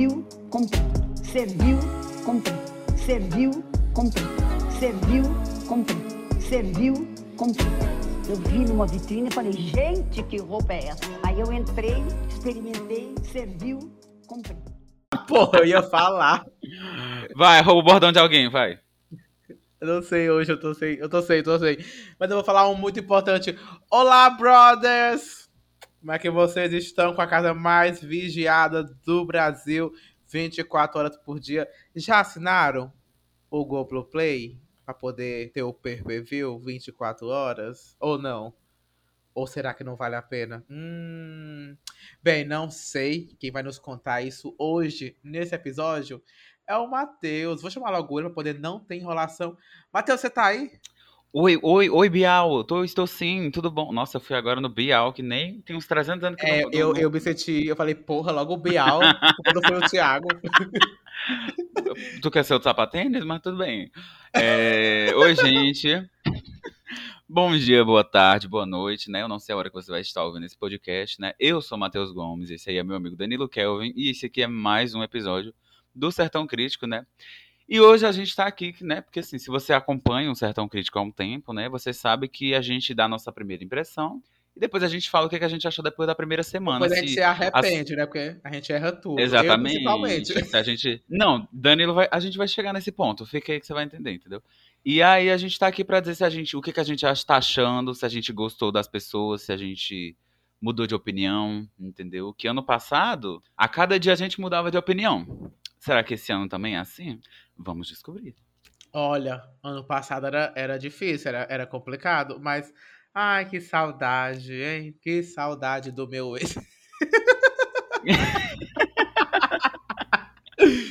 Serviu, cumpri. Serviu, cumpri. Serviu, cumpri. Serviu, cumpri. Serviu, cumpri. Eu vi numa vitrine e falei, gente, que roupa é essa? Aí eu entrei, experimentei, serviu, cumpri. Porra, eu ia falar. Vai, rouba o bordão de alguém, vai. Eu não sei hoje, eu tô sem, eu tô sem, eu tô sem. Mas eu vou falar um muito importante. Olá, brothers! Como é que vocês estão com a casa mais vigiada do Brasil, 24 horas por dia? Já assinaram o Google Play para poder ter o pay-per-view 24 horas ou não? Ou será que não vale a pena? Hum... Bem, não sei. Quem vai nos contar isso hoje, nesse episódio, é o Matheus. Vou chamar logo ele para poder não ter enrolação. Matheus, você tá aí? Oi, oi, oi, Bial. Tô, estou sim, tudo bom? Nossa, eu fui agora no Bial, que nem tem uns 300 anos que é, não, eu, eu me senti, eu falei, porra, logo o Bial, quando foi o Thiago. tu quer ser o sapatênis? Mas tudo bem. É... Oi, gente. Bom dia, boa tarde, boa noite, né? Eu não sei a hora que você vai estar ouvindo esse podcast, né? Eu sou Matheus Gomes, esse aí é meu amigo Danilo Kelvin, e esse aqui é mais um episódio do Sertão Crítico, né? E hoje a gente tá aqui, né? Porque assim, se você acompanha o Sertão Crítico há um tempo, né? Você sabe que a gente dá a nossa primeira impressão e depois a gente fala o que, a gente achou depois da primeira semana. Depois a gente se, se arrepende, né? Porque a gente erra tudo. Exatamente. Principalmente. A gente... Não, Danilo, vai... a gente vai chegar nesse ponto. Fica aí que você vai entender, entendeu? E aí a gente tá aqui para dizer se a gente, o que, que a gente está achando, se a gente gostou das pessoas, se a gente mudou de opinião, entendeu? Que ano passado, a cada dia a gente mudava de opinião. Será que esse ano também é assim? Vamos descobrir. Olha, ano passado era, era difícil, era, era complicado, mas. Ai, que saudade, hein? Que saudade do meu ex.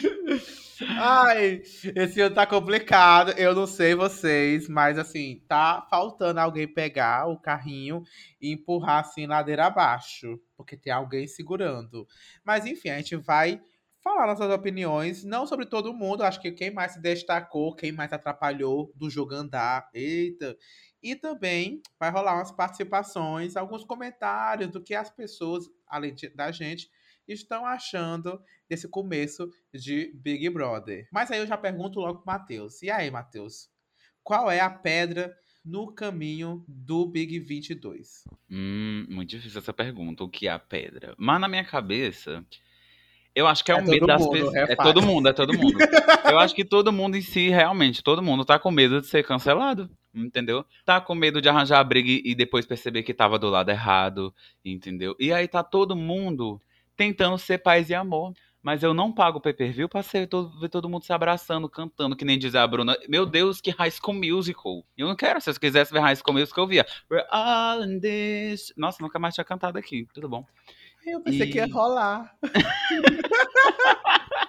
Ai, esse ano tá complicado. Eu não sei vocês, mas assim, tá faltando alguém pegar o carrinho e empurrar assim ladeira abaixo, porque tem alguém segurando. Mas enfim, a gente vai falar nossas opiniões, não sobre todo mundo, acho que quem mais se destacou, quem mais atrapalhou do jogo andar. Eita. E também vai rolar umas participações, alguns comentários do que as pessoas, além de, da gente, estão achando desse começo de Big Brother. Mas aí eu já pergunto logo pro Matheus. E aí, Matheus? Qual é a pedra no caminho do Big 22? Hum, muito difícil essa pergunta. O que é a pedra? Mas na minha cabeça, eu acho que é, é o medo das pessoas. É, é todo mundo, é todo mundo. eu acho que todo mundo em si, realmente, todo mundo tá com medo de ser cancelado. Entendeu? Tá com medo de arranjar a briga e depois perceber que tava do lado errado, entendeu? E aí tá todo mundo tentando ser paz e amor. Mas eu não pago pay per view pra ser todo, ver todo mundo se abraçando, cantando, que nem diz a Bruna. Meu Deus, que High School Musical. Eu não quero, se eu quisesse ver High School Musical, eu via. We're all in this. Nossa, nunca mais tinha cantado aqui. Tudo bom. Eu pensei e... que ia rolar.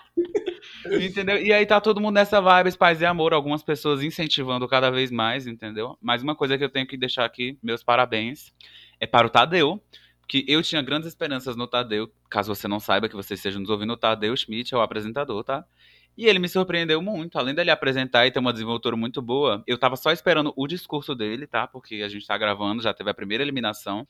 entendeu? E aí tá todo mundo nessa vibe, paz e amor, algumas pessoas incentivando cada vez mais, entendeu? Mas uma coisa que eu tenho que deixar aqui, meus parabéns, é para o Tadeu, que eu tinha grandes esperanças no Tadeu, caso você não saiba que você esteja nos ouvindo, o Tadeu Schmidt é o apresentador, tá? E ele me surpreendeu muito, além dele apresentar e ter uma desenvoltura muito boa, eu tava só esperando o discurso dele, tá? Porque a gente tá gravando, já teve a primeira eliminação.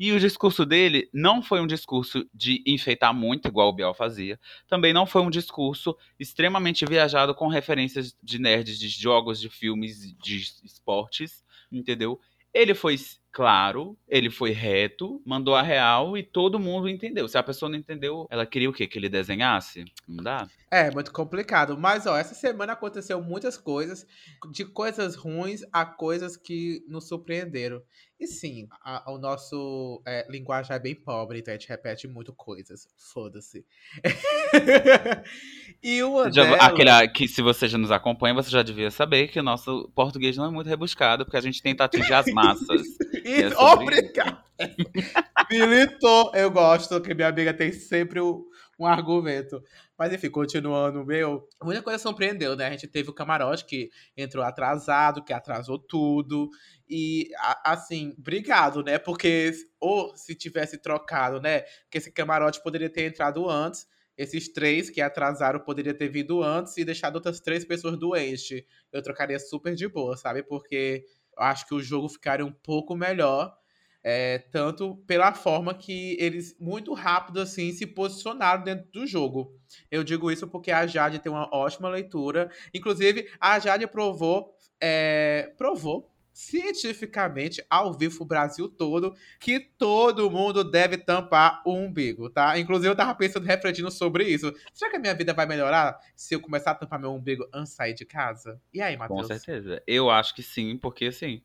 E o discurso dele não foi um discurso de enfeitar muito, igual o Biel fazia. Também não foi um discurso extremamente viajado com referências de nerds, de jogos, de filmes, de esportes, entendeu? Ele foi claro, ele foi reto, mandou a real e todo mundo entendeu. Se a pessoa não entendeu, ela queria o quê? Que ele desenhasse? Não dá? É, muito complicado. Mas, ó, essa semana aconteceu muitas coisas, de coisas ruins a coisas que nos surpreenderam. E sim, a, o nosso é, linguagem é bem pobre, então a gente repete muito coisas. Foda-se. e o já, aquele que se você já nos acompanha, você já devia saber que o nosso português não é muito rebuscado, porque a gente tenta atingir as massas. é obrigado! Militou! Eu gosto que minha amiga tem sempre o, um argumento. Mas enfim, continuando, meu. Muita coisa surpreendeu, né? A gente teve o camarote que entrou atrasado, que atrasou tudo. E, assim, obrigado, né? Porque, ou se tivesse trocado, né? Porque esse camarote poderia ter entrado antes. Esses três que atrasaram poderia ter vindo antes e deixado outras três pessoas doentes. Eu trocaria super de boa, sabe? Porque eu acho que o jogo ficaria um pouco melhor. É, tanto pela forma que eles, muito rápido assim, se posicionaram dentro do jogo. Eu digo isso porque a Jade tem uma ótima leitura. Inclusive, a Jade provou, é, provou cientificamente, ao vivo o Brasil todo, que todo mundo deve tampar o umbigo, tá? Inclusive, eu tava pensando, refletindo sobre isso. Será que a minha vida vai melhorar se eu começar a tampar meu umbigo antes de sair de casa? E aí, Matheus? Com certeza. Eu acho que sim, porque assim.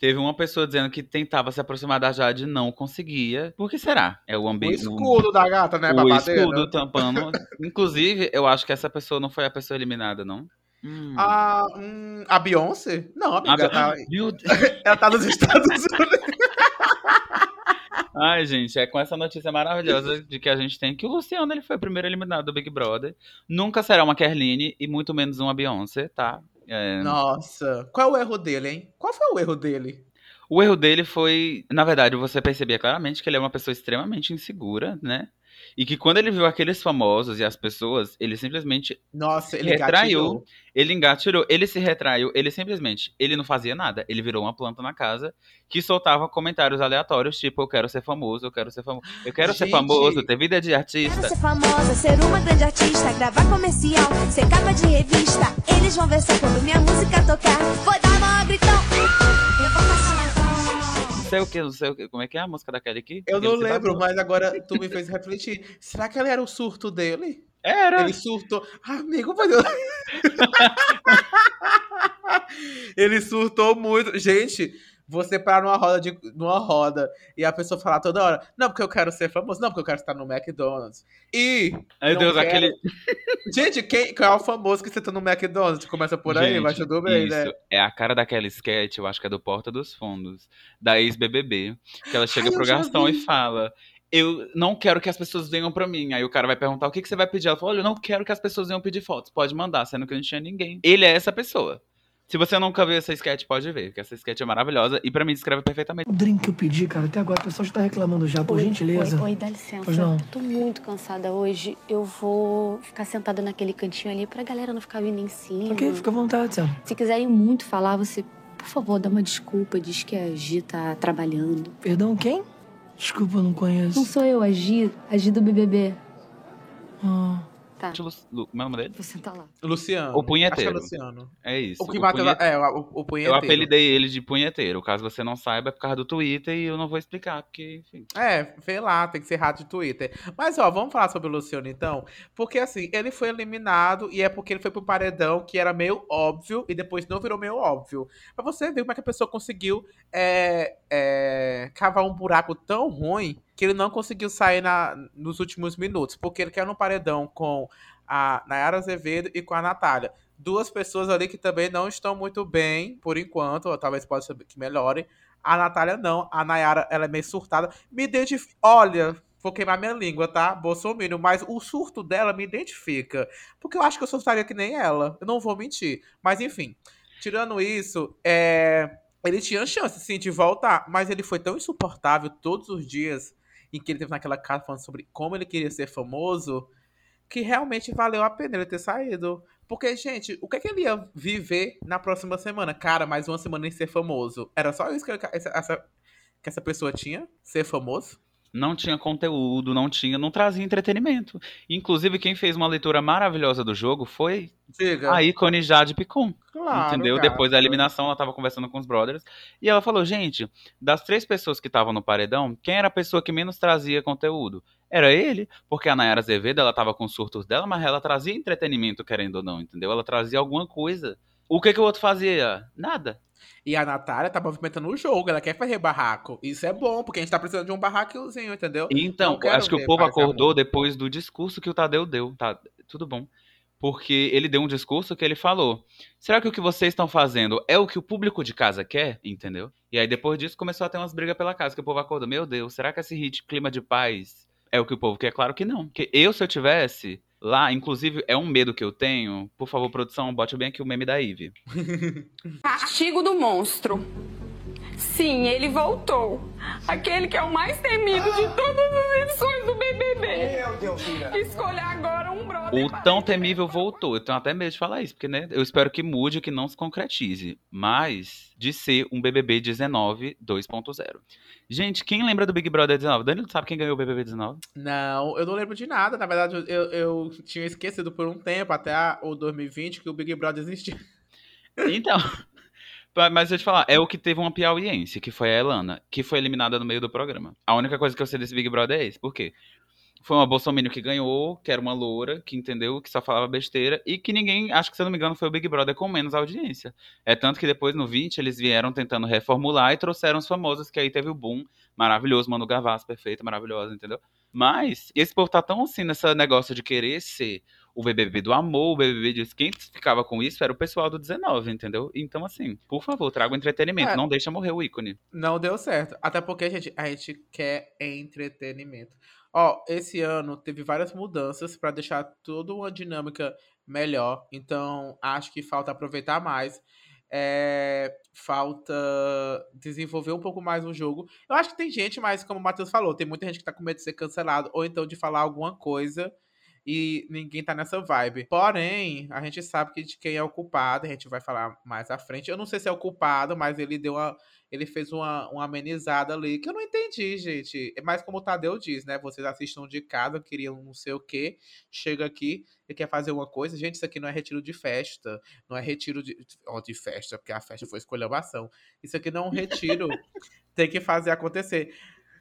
Teve uma pessoa dizendo que tentava se aproximar da Jade e não conseguia. Por que será? É o O ambiente. escudo da gata, né, o babadeira? escudo tampando. Inclusive, eu acho que essa pessoa não foi a pessoa eliminada, não. Hum. A, hum, a Beyoncé? Não, amiga, tá- Meu ela tá nos Estados Unidos. Ai, gente, é com essa notícia maravilhosa de que a gente tem que o Luciano ele foi o primeiro eliminado do Big Brother. Nunca será uma Kerline e muito menos uma Beyoncé, tá? É, Nossa, qual é o erro dele, hein? Qual foi o erro dele? O erro dele foi, na verdade, você percebia claramente que ele é uma pessoa extremamente insegura, né? E que quando ele viu aqueles famosos e as pessoas, ele simplesmente Nossa, ele retraiu, gatilhou. ele engatilhou, ele se retraiu, ele simplesmente, ele não fazia nada, ele virou uma planta na casa que soltava comentários aleatórios, tipo, eu quero ser famoso, eu quero ser famoso, eu quero ser Gente. famoso, ter vida de Quero artista. ser famosa, ser uma grande artista, gravar comercial, ser capa de revista. Eles vão ver só quando minha música tocar. Vou dar maior gritão. Sei o que, não sei o que, como é que é a música daquele aqui? Eu não lembro, mas agora tu me fez refletir. Será que ele era o surto dele? Era. Ele surtou. Amigo, mas eu... Ele surtou muito. Gente, você parar numa roda, de, numa roda e a pessoa falar toda hora, não, porque eu quero ser famoso, não, porque eu quero estar no McDonald's. E. Não Deus, quero- aquele. Gente, quem, qual é o famoso que você tá no McDonald's? Começa por aí, Gente, mas tudo bem, isso né? É a cara daquela sketch, eu acho que é do Porta dos Fundos, da ex-BBB, que ela chega Ai, pro garçom vi. e fala: Eu não quero que as pessoas venham pra mim. Aí o cara vai perguntar: O que, que você vai pedir? Ela fala: Olha, eu não quero que as pessoas venham pedir fotos. Pode mandar, sendo que não tinha ninguém. Ele é essa pessoa. Se você nunca viu essa sketch, pode ver, porque essa sketch é maravilhosa e pra mim descreve perfeitamente. O drink que eu pedi, cara, até agora o pessoal já tá reclamando já, por Oi, gentileza. Oi, oi, dá licença. Pois não. Tô muito cansada hoje. Eu vou ficar sentada naquele cantinho ali pra galera não ficar vindo em cima. Ok, fica à vontade, Sam. Se quiserem muito falar, você, por favor, dá uma desculpa. Diz que a Gi tá trabalhando. Perdão, quem? Desculpa, eu não conheço. Não sou eu, a Gi. A Gi do BBB. Ah, Tá, Lu- Lu- Como é o nome dele? vou sentar lá. Luciano. O punheteiro. Acho que é Luciano. É isso. O que o punhete- é, o, o Eu punheteiro. apelidei ele de punheteiro. Caso você não saiba, é por causa do Twitter e eu não vou explicar, porque, enfim. É, vê lá, tem que ser rato de Twitter. Mas, ó, vamos falar sobre o Luciano, então. Porque, assim, ele foi eliminado e é porque ele foi pro paredão que era meio óbvio e depois não virou meio óbvio. Pra você ver como é que a pessoa conseguiu é, é, cavar um buraco tão ruim que ele não conseguiu sair na, nos últimos minutos. Porque ele quer no paredão com a Nayara Azevedo e com a Natália. Duas pessoas ali que também não estão muito bem, por enquanto, ou talvez possa que melhore. A Natália não, a Nayara, ela é meio surtada. Me identifica. Olha, vou queimar minha língua, tá? Bolsonaro, mas o surto dela me identifica. Porque eu acho que eu surtaria que nem ela. Eu não vou mentir. Mas enfim, tirando isso, é. Ele tinha chance, sim, de voltar, mas ele foi tão insuportável todos os dias em que ele teve naquela casa falando sobre como ele queria ser famoso, que realmente valeu a pena ele ter saído. Porque, gente, o que, é que ele ia viver na próxima semana? Cara, mais uma semana em ser famoso. Era só isso que, ele- essa, essa- que essa pessoa tinha? Ser famoso? Não tinha conteúdo, não tinha, não trazia entretenimento. Inclusive, quem fez uma leitura maravilhosa do jogo foi Diga. a ícone Jade Picon. Claro, entendeu? gata. Depois da eliminação, ela tava conversando com os brothers. E ela falou: gente, das três pessoas que estavam no paredão, quem era a pessoa que menos trazia conteúdo? Era ele, porque a Nayara Azevedo, ela tava com os surtos dela, mas ela trazia entretenimento, querendo ou não, entendeu? Ela trazia alguma coisa. O que que o outro fazia? Nada. E a Natália tá movimentando o jogo, ela quer fazer barraco. Isso é bom, porque a gente tá precisando de um barraquinhozinho, entendeu? Então, acho que o povo acordou depois do discurso que o Tadeu deu. Tá, tudo bom. Porque ele deu um discurso que ele falou: será que o que vocês estão fazendo é o que o público de casa quer? Entendeu? E aí depois disso começou a ter umas brigas pela casa, que o povo acordou: meu Deus, será que esse hit clima de paz é o que o povo quer? Claro que não. Porque eu, se eu tivesse lá, inclusive é um medo que eu tenho. Por favor, produção, bote bem aqui o meme da Ivy. Castigo do monstro. Sim, ele voltou. Aquele que é o mais temido de todas as edições do BBB. Meu Deus, Escolha agora um brother O tão temível voltou. Eu tenho até medo de falar isso, porque né, eu espero que mude, que não se concretize. Mas de ser um BBB 19 2.0. Gente, quem lembra do Big Brother 19? Danilo sabe quem ganhou o BBB 19? Não, eu não lembro de nada. Na verdade, eu, eu tinha esquecido por um tempo, até a- o 2020, que o Big Brother existia. Então. Mas eu te falar, é o que teve uma piauiense, que foi a Elana, que foi eliminada no meio do programa. A única coisa que eu sei desse Big Brother é esse. Por quê? Foi uma bolsominion que ganhou, que era uma loura, que entendeu, que só falava besteira, e que ninguém, acho que se eu não me engano, foi o Big Brother com menos audiência. É tanto que depois, no 20, eles vieram tentando reformular e trouxeram os famosos, que aí teve o boom maravilhoso, Manu Gavassi, perfeita, maravilhosa, entendeu? Mas, esse povo tá tão assim nesse negócio de querer ser o BBB do amor, o BBB disso. Quem ficava com isso era o pessoal do 19, entendeu? Então, assim, por favor, traga o entretenimento, É. não deixa morrer o ícone. Não deu certo. Até porque, gente, a gente quer entretenimento. Ó, esse ano teve várias mudanças pra deixar toda uma dinâmica melhor. Então, acho que falta aproveitar mais. É, falta desenvolver um pouco mais o jogo. Eu acho que tem gente, mas como o Matheus falou, tem muita gente que tá com medo de ser cancelado ou então de falar alguma coisa e ninguém tá nessa vibe. Porém, a gente sabe que de quem é o culpado, a gente vai falar mais à frente. Eu não sei se é o culpado, mas ele deu uma ele fez uma, uma amenizada ali, que eu não entendi, gente. É mais como o Tadeu diz, né? Vocês assistam de casa, queriam não sei o quê, chega aqui e quer fazer uma coisa. Gente, isso aqui não é retiro de festa, não é retiro de, ó, de festa, porque a festa foi escolhambação. Isso aqui não é um retiro, tem que fazer acontecer.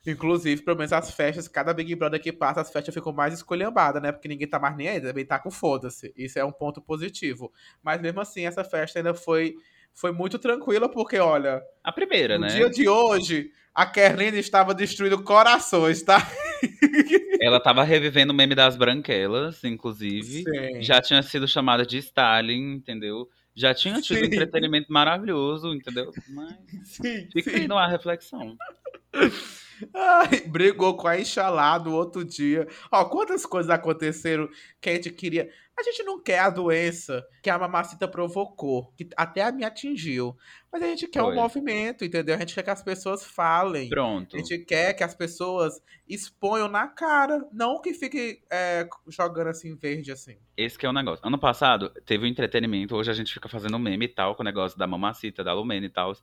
Inclusive, pelo menos as festas, cada Big Brother que passa, as festas ficam mais escolhambadas, né? Porque ninguém tá mais nem aí, também tá com foda-se. Isso é um ponto positivo. Mas mesmo assim, essa festa ainda foi, foi muito tranquila, porque, olha, A primeira, no né? dia de hoje, a Kerline estava destruindo corações, tá? Ela tava revivendo o meme das branquelas, inclusive. Sim. Já tinha sido chamada de Stalin, entendeu? Já tinha tido Sim. entretenimento maravilhoso, entendeu? Mas Sim, fica aí sim. numa reflexão. Ai, brigou com a Inxalá no outro dia. Ó, quantas coisas aconteceram que a gente queria. A gente não quer a doença que a mamacita provocou, que até a me atingiu. Mas a gente quer Foi. um movimento, entendeu? A gente quer que as pessoas falem. Pronto. A gente quer que as pessoas exponham na cara, não que fique é, jogando assim verde assim. Esse que é o negócio. Ano passado teve o entretenimento, hoje a gente fica fazendo meme e tal, com o negócio da mamacita, da Lumena e tal.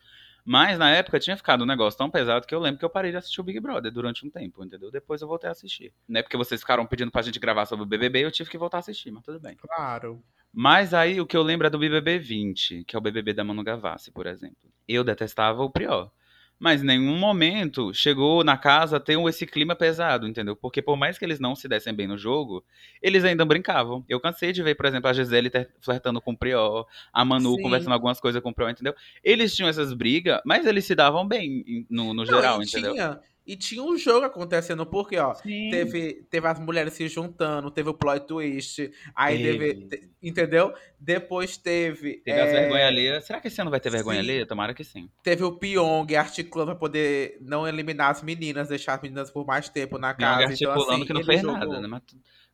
Mas na época tinha ficado um negócio tão pesado que eu lembro que eu parei de assistir o Big Brother durante um tempo, entendeu? Depois eu voltei a assistir. Não é porque vocês ficaram pedindo pra gente gravar sobre o BBB, eu tive que voltar a assistir, mas tudo bem. Claro. Mas aí o que eu lembro é do BBB 20, que é o BBB da Manu Gavassi, por exemplo. Eu detestava o Prior. Mas em nenhum momento chegou na casa ter esse clima pesado, entendeu? Porque por mais que eles não se dessem bem no jogo, eles ainda brincavam. Eu cansei de ver, por exemplo, a Gisele flertando com o Prior, a Manu Sim. conversando algumas coisas com o Prior, entendeu? Eles tinham essas brigas, mas eles se davam bem em- no, no Não, geral, entendeu? Tinha, e tinha um jogo acontecendo, porque, ó, Sim. teve, teve as mulheres se juntando, teve o plot twist, aí Teve. teve, te- entendeu? Depois teve. Teve as é, vergonha alheia. Será que esse ano vai ter vergonha sim. alheia? Tomara que sim. Teve o Pyong articulando pra poder não eliminar as meninas, deixar as meninas por mais tempo na Pyong casa. Então, articulando assim, que não fez jogou. nada, né? Mas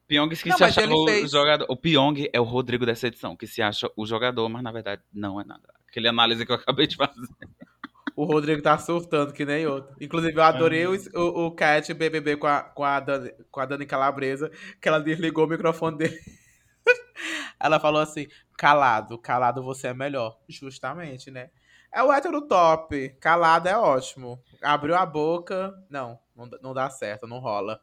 Pyong que Não, se ele o fez- jogador. O Pyong é o Rodrigo dessa edição, que se acha o jogador, mas na verdade não é nada. Aquele análise que eu acabei de fazer. O Rodrigo tá surtando que nem outro. Inclusive, eu adorei o, o, o Cat BBB com a, com, a Dani, com a Dani Calabresa, que ela desligou o microfone dele. ela falou assim: calado, calado você é melhor. Justamente, né? É o hétero top. Calado é ótimo. Abriu a boca. Não, não, dá- não dá certo, não rola.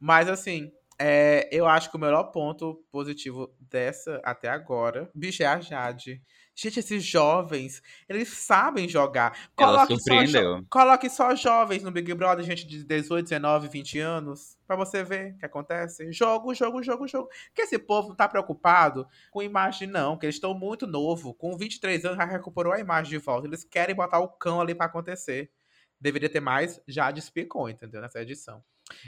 Mas assim, é, eu acho que o melhor ponto positivo dessa até agora, bicho, é a Jade. Gente, esses jovens, eles sabem jogar. Ela Coloque só, surpreendeu. jo- coloque só jovens no Big Brother, gente de 18, 19, 20 anos, pra você ver o que acontece. Jogo, jogo, jogo, jogo. Porque esse povo não tá preocupado com imagem, não, que eles estão muito novo. Com 23 anos já recuperou a imagem de volta. Eles querem botar o cão ali pra acontecer. Deveria ter mais, já despicou, entendeu? Nessa edição.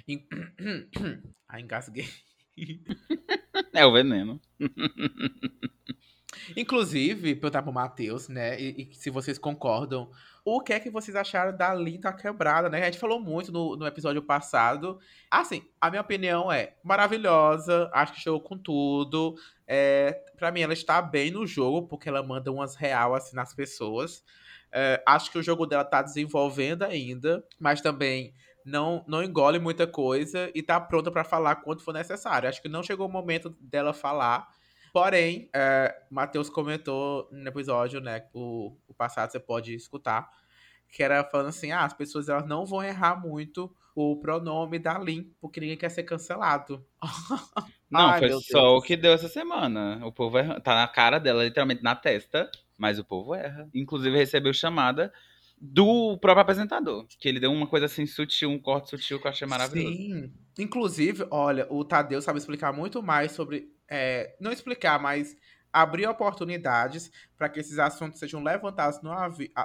En- Ai, engasguei. É o veneno. Inclusive, perguntar pro Matheus, né? E, e se vocês concordam, o que é que vocês acharam da Linda Quebrada, né? A gente falou muito no, no episódio passado. Assim, a minha opinião é maravilhosa, acho que chegou com tudo. É, pra mim, ela está bem no jogo, porque ela manda umas real assim nas pessoas. É, acho que o jogo dela tá desenvolvendo ainda, mas também não, não engole muita coisa e tá pronta pra falar quando for necessário. Acho que não chegou o momento dela falar. Porém, é, Matheus comentou no episódio, né? O, o passado você pode escutar. Que era falando assim: ah, as pessoas elas não vão errar muito o pronome da Lin, porque ninguém quer ser cancelado. Não, Ai, foi só Deus. o que deu essa semana. O povo erra. Tá na cara dela, literalmente na testa, mas o povo erra. Inclusive recebeu chamada do próprio apresentador. Que ele deu uma coisa assim sutil, um corte sutil que eu achei maravilhoso. Sim. Inclusive, olha, o Tadeu sabe explicar muito mais sobre. É, não explicar, mas abrir oportunidades para que esses assuntos sejam levantados no,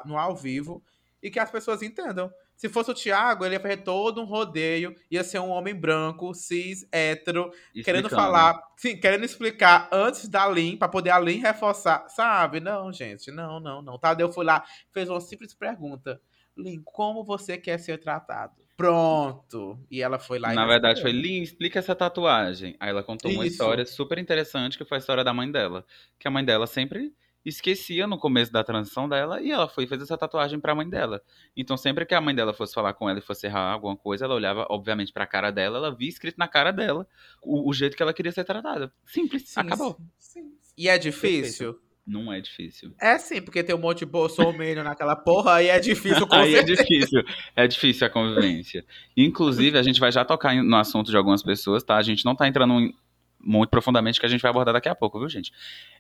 no ao vivo e que as pessoas entendam. Se fosse o Thiago, ele ia fazer todo um rodeio, ia ser um homem branco, cis, hétero, querendo Explicando. falar, sim, querendo explicar antes da Lin, pra poder a Lin reforçar, sabe? Não, gente, não, não, não. Tadeu foi lá, fez uma simples pergunta. Lin, como você quer ser tratado? Pronto. E ela foi lá e Na verdade, foi. Lin, explica essa tatuagem. Aí ela contou uma Isso. história super interessante, que foi a história da mãe dela. Que a mãe dela sempre esquecia no começo da transição dela, e ela foi e fez essa tatuagem pra mãe dela. Então, sempre que a mãe dela fosse falar com ela e fosse errar alguma coisa, ela olhava, obviamente, pra cara dela, ela via escrito na cara dela o, o jeito que ela queria ser tratada. Simples, Sim, acabou. sim, sim. E é difícil? Não é difícil. É sim, porque tem um monte de bolsominion naquela porra aí é difícil Aí é difícil, é difícil a convivência. Inclusive, a gente vai já tocar no assunto de algumas pessoas, tá? A gente não tá entrando muito profundamente, que a gente vai abordar daqui a pouco, viu, gente?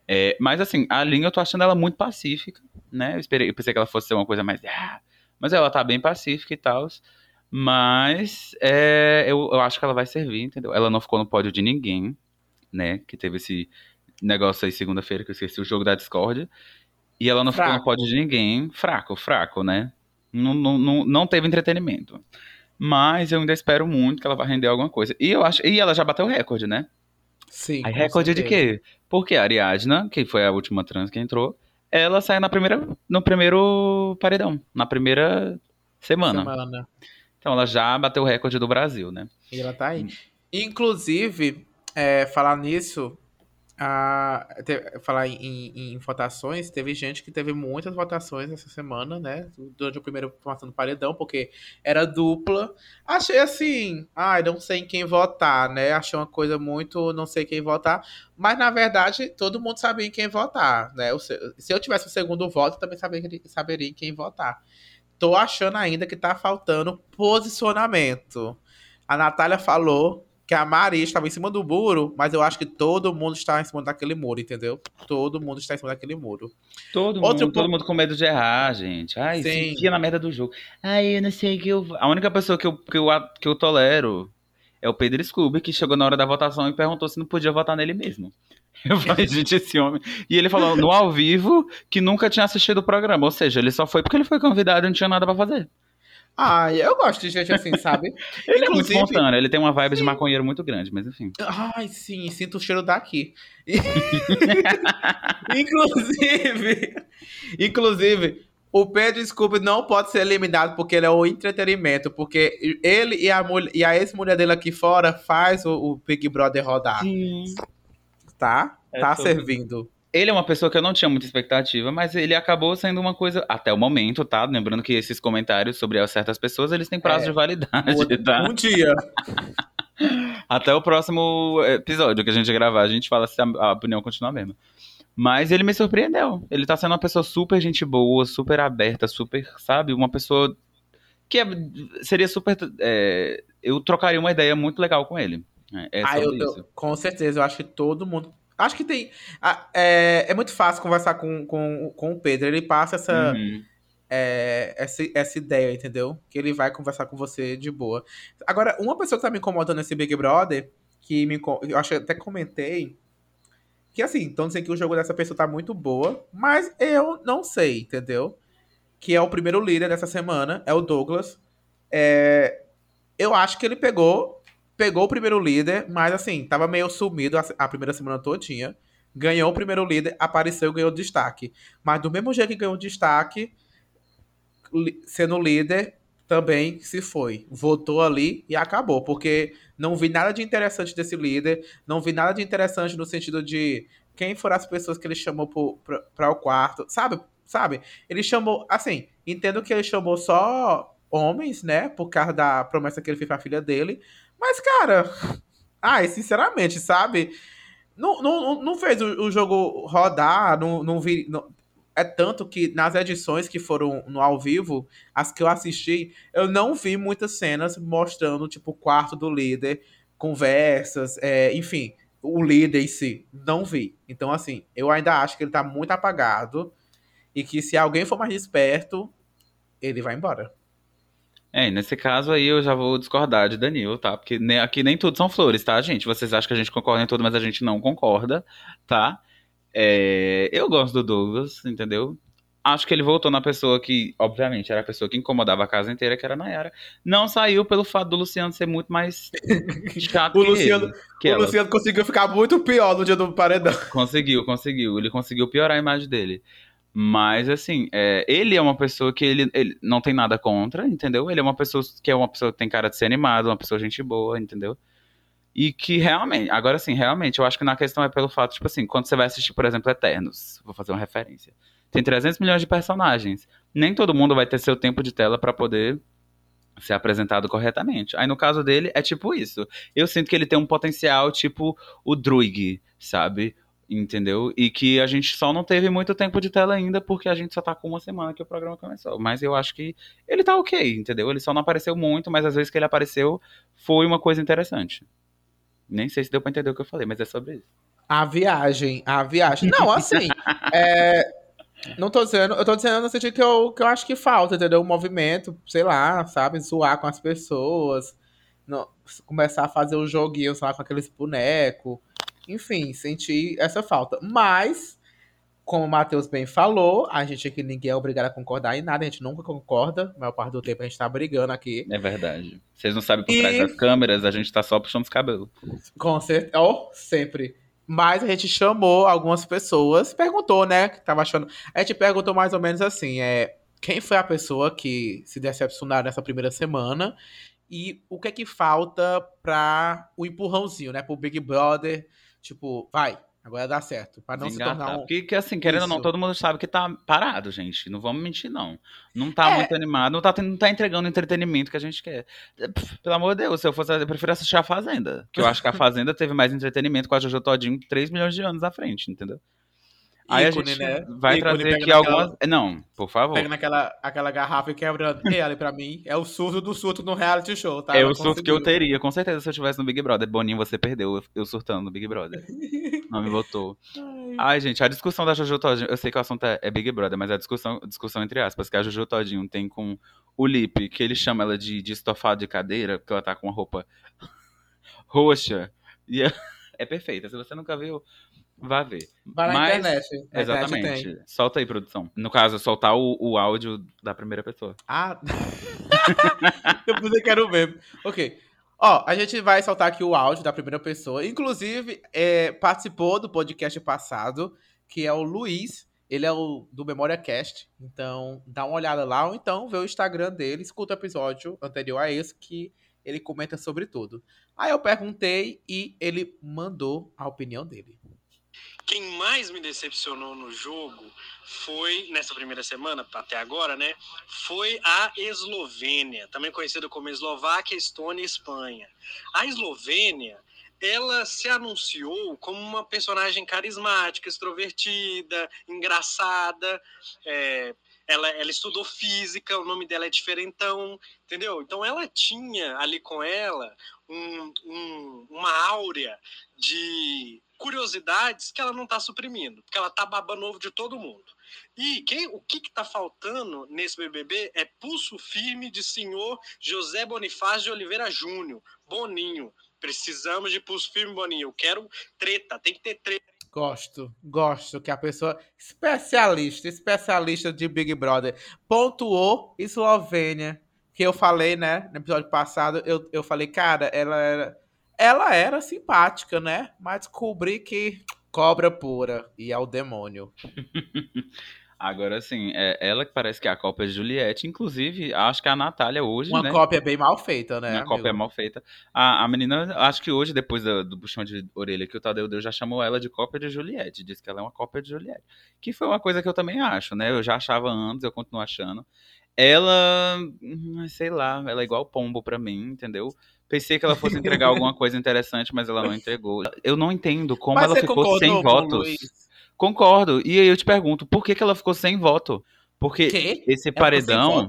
É, mas assim, a Lin, eu tô achando ela muito pacífica, né? Eu, esperei, eu pensei que ela fosse ser uma coisa mais. "Ah", Mas ela tá bem pacífica e tal. Mas é, eu, eu acho que ela vai servir, entendeu? Ela não ficou no pódio de ninguém, né? Que teve esse negócio aí segunda-feira, que eu esqueci, o jogo da Discord. E ela não ficou no Fraco. pódio de ninguém. Fraco, fraco, né? Não, não, não, não teve entretenimento. Mas eu ainda espero muito que ela vai render alguma coisa. E eu acho. E ela já bateu o recorde, né? Sim. Aí recorde de certeza. quê? Porque a Ariadna, que foi a última trans que entrou, ela saiu na primeira, no primeiro paredão, na primeira semana. Semana. Então ela já bateu o recorde do Brasil, né? E ela tá aí. Inclusive, é, falar nisso, a, te- falar em, em- em votações, teve gente que teve muitas votações essa semana, né? Durante o primeiro formação do paredão, porque era dupla. Achei assim, ai, não sei em quem votar, né? Achei uma coisa muito, não sei quem votar. Mas, na verdade, todo mundo sabia em quem votar, né? Se- eu tivesse o segundo voto, também saberia, saberia em quem votar. Tô achando ainda que tá faltando posicionamento. A Natália falou que a Mari estava em cima do muro, mas eu acho que todo mundo está em cima daquele muro, entendeu? Todo mundo está em cima daquele muro. Todo Outro mundo, todo ponto- mundo com medo de errar, gente. Ai, se Sim. enfia na merda do jogo. Ai, eu não sei o que eu. A única pessoa que eu, que eu, que eu tolero é o Pedro Scooby, que chegou na hora da votação e perguntou se não podia votar nele mesmo. Eu falei, gente, esse homem. E ele falou no ao vivo que nunca tinha assistido o programa. Ou seja, ele só foi porque ele foi convidado e não tinha nada pra fazer. Ah, eu gosto de gente assim, sabe? Ele é muito Inclusive- espontâneo, ele tem uma vibe de maconheiro muito grande, mas enfim. Ai, sim, sinto o cheiro daqui. inclusive, inclusive, o Pedro Scooby não pode ser eliminado porque ele é o entretenimento, porque ele e a, mulher, e a ex-mulher dele aqui fora faz o, o Big Brother rodar, tá? É tá servindo. Ele é uma pessoa que eu não tinha muita expectativa, mas ele acabou sendo uma coisa, até o momento, tá? Lembrando que esses comentários sobre certas pessoas, eles têm prazo É. de validade, tá? Um dia. Até o próximo episódio que a gente gravar, a gente fala se a, opinião continua a mesma. Mas ele me surpreendeu. Ele tá sendo uma pessoa super gente boa, super aberta, super, sabe? Uma pessoa que é- seria super. é, eu trocaria uma ideia muito legal com ele. É, é Ah, eu, eu- com certeza, eu acho que todo mundo. Acho que tem. é, é muito fácil conversar com, com, com o Pedro. Ele passa essa, Uhum. é, essa, essa ideia, entendeu? Que ele vai conversar com você de boa. Agora, uma pessoa que tá me incomodando nesse Big Brother, que me, eu acho que até comentei, que assim, estão dizendo que o jogo dessa pessoa tá muito boa, mas eu não sei, entendeu? Que é o primeiro líder dessa semana, é o Douglas. É, eu acho que ele pegou, pegou o primeiro líder, mas assim, tava meio sumido a, a primeira semana todinha. Ganhou o primeiro líder, apareceu e ganhou destaque. Mas do mesmo jeito que ganhou destaque, sendo líder, também se foi. Votou ali e acabou. Porque não vi nada de interessante desse líder. Não vi nada de interessante no sentido de quem foram as pessoas que ele chamou pra o quarto. Sabe? Sabe? Ele chamou. Assim, entendo que ele chamou só homens, né? Por causa da promessa que ele fez pra filha dele. Mas, cara, ai, sinceramente, sabe? Não, não, não fez o, jogo rodar, não, não vi. não- é tanto que nas edições que foram no ao vivo, as que eu assisti, eu não vi muitas cenas mostrando, tipo, o quarto do líder, conversas, é, enfim, o líder em si. Não vi. Então, assim, eu ainda acho que ele tá muito apagado e que se alguém for mais esperto, ele vai embora. É, nesse caso aí eu já vou discordar de Danilo, tá? Porque aqui nem tudo são flores, tá, gente? Vocês acham que a gente concorda em tudo, mas a gente não concorda, tá? É, eu gosto do Douglas, entendeu? Acho que ele voltou na pessoa que, obviamente, era a pessoa que incomodava a casa inteira, que era a Nayara. Não saiu pelo fato do Luciano ser muito mais chato O que Luciano- ele, que o ela. Luciano conseguiu ficar muito pior no dia do paredão. Conseguiu, conseguiu. Ele conseguiu piorar a imagem dele. Mas, assim, é, ele é uma pessoa que ele, ele não tem nada contra, entendeu? Ele é uma pessoa que é uma pessoa que tem cara de ser animado, uma pessoa gente boa, entendeu? E que realmente, agora sim, realmente, eu acho que na questão é pelo fato, tipo assim, quando você vai assistir, por exemplo, Eternos, vou fazer uma referência. Tem 300 milhões de personagens. Nem todo mundo vai ter seu tempo de tela pra poder ser apresentado corretamente. Aí no caso dele é tipo isso. Eu sinto que ele tem um potencial tipo o Druig, sabe? Entendeu? E que a gente só não teve muito tempo de tela ainda porque a gente só tá com uma semana que o programa começou. Mas eu acho que ele tá ok, entendeu? Ele só não apareceu muito, mas às vezes que ele apareceu foi uma coisa interessante. Nem sei se deu pra entender o que eu falei, mas é sobre isso. A viagem, a viagem. Não, assim, é, não tô dizendo, eu tô dizendo no sentido que eu, que eu acho que falta, entendeu? Um movimento, sei lá, sabe? Zoar com as pessoas, não- começar a fazer um joguinho, sei lá, com aqueles bonecos. Enfim, senti essa falta. Mas, como o Matheus bem falou, a gente aqui ninguém é obrigado a concordar em nada, a gente nunca concorda. A maior parte do tempo a gente tá brigando aqui. É verdade. Vocês não sabem por E- trás das câmeras, a gente tá só puxando os cabelos. Com certeza. Oh, sempre. Mas a gente chamou algumas pessoas, perguntou, né? Que tava achando. A gente perguntou mais ou menos assim: é, quem foi a pessoa que se decepcionou nessa primeira semana? E o que é que falta pra o empurrãozinho, né? Pro Big Brother. Tipo, vai, agora dá certo. Pra não se Engatar. tornar um. Porque, que, assim, querendo ou não, Isso. todo mundo sabe que tá parado, gente. Não vamos mentir, não. Não tá É. muito animado, não tá, não tá entregando o entretenimento que a gente quer. Pff, Pelo amor de Deus, se eu fosse, eu prefiro assistir a Fazenda. Que eu acho que a Fazenda teve mais entretenimento com a Jojo Todinho 3 milhões de anos à frente, entendeu? Aí ícone, a gente né? vai Ícone, trazer aqui naquela- algumas. Não, por favor. Pega naquela aquela garrafa e quebra. E ali, pra mim, é o surto do surto no reality show, tá? É Ela o surto que eu teria, com certeza, se eu estivesse no Big Brother. Boninho, você perdeu eu- surtando no Big Brother. Não me votou. Ai, gente, a discussão da Jojo Todinho, eu sei que o assunto é, é Big Brother, mas a discussão, discussão entre aspas, que a Jojo Todinho tem com o Lipe, que ele chama ela de, de estofado de cadeira, porque ela tá com uma roupa roxa. E é, é perfeita. Se você nunca viu, vá ver. Vai na Mas- internet. Internet tem. Exatamente. Solta aí, produção. No caso, soltar o, o áudio da primeira pessoa. Ah. Depois eu quero ver. Ok. Ó, a gente vai soltar aqui o áudio da primeira pessoa. Inclusive, é, participou do podcast passado, que é o Luiz. Ele é o do Memória Cast. Então, dá uma olhada lá, ou então vê o Instagram dele, escuta o episódio anterior a esse, que ele comenta sobre tudo. Aí eu perguntei e ele mandou a opinião dele. Quem mais me decepcionou no jogo foi, nessa primeira semana, até agora, né? Foi a Eslovênia, também conhecida como Eslováquia, Estônia e Espanha. A Eslovênia, ela se anunciou como uma personagem carismática, extrovertida, engraçada. é, ela, ela estudou física, o nome dela é diferentão, entendeu? Então ela tinha ali com ela um- um- uma áurea de curiosidades que ela não está suprimindo, porque ela tá babando ovo de todo mundo. E quem, o que está faltando nesse BBB é pulso firme de senhor José Bonifácio de Oliveira Júnior, Boninho. Precisamos de pulso firme, Boninho. Eu quero treta, tem que ter treta. Gosto, gosto que a pessoa especialista, especialista de Big Brother, pontuou Eslovênia. Que eu falei, né, no episódio passado, eu, eu falei, cara, ela era, ela era simpática, né? Mas descobri que cobra pura e é o demônio. Agora, assim, é ela que parece que é a cópia de Juliette. Inclusive, acho que a Natália hoje, Uma né? cópia bem mal feita, né? Uma amigo? cópia mal feita. A, a menina, acho que hoje, depois do, do puxão de orelha que o Tadeu deu, já chamou ela de cópia de Juliette. Disse que ela é uma cópia de Juliette. Que foi uma coisa que eu também acho, né? Eu já achava antes, eu continuo achando. Ela, hum, sei lá, ela é igual pombo pra mim, entendeu? Pensei que ela fosse entregar alguma coisa interessante, mas ela não entregou. Eu não entendo como Mas ela ficou sem votos. Luiz? Concordo. E aí eu te pergunto, por que, que ela ficou sem voto? Porque esse paredão,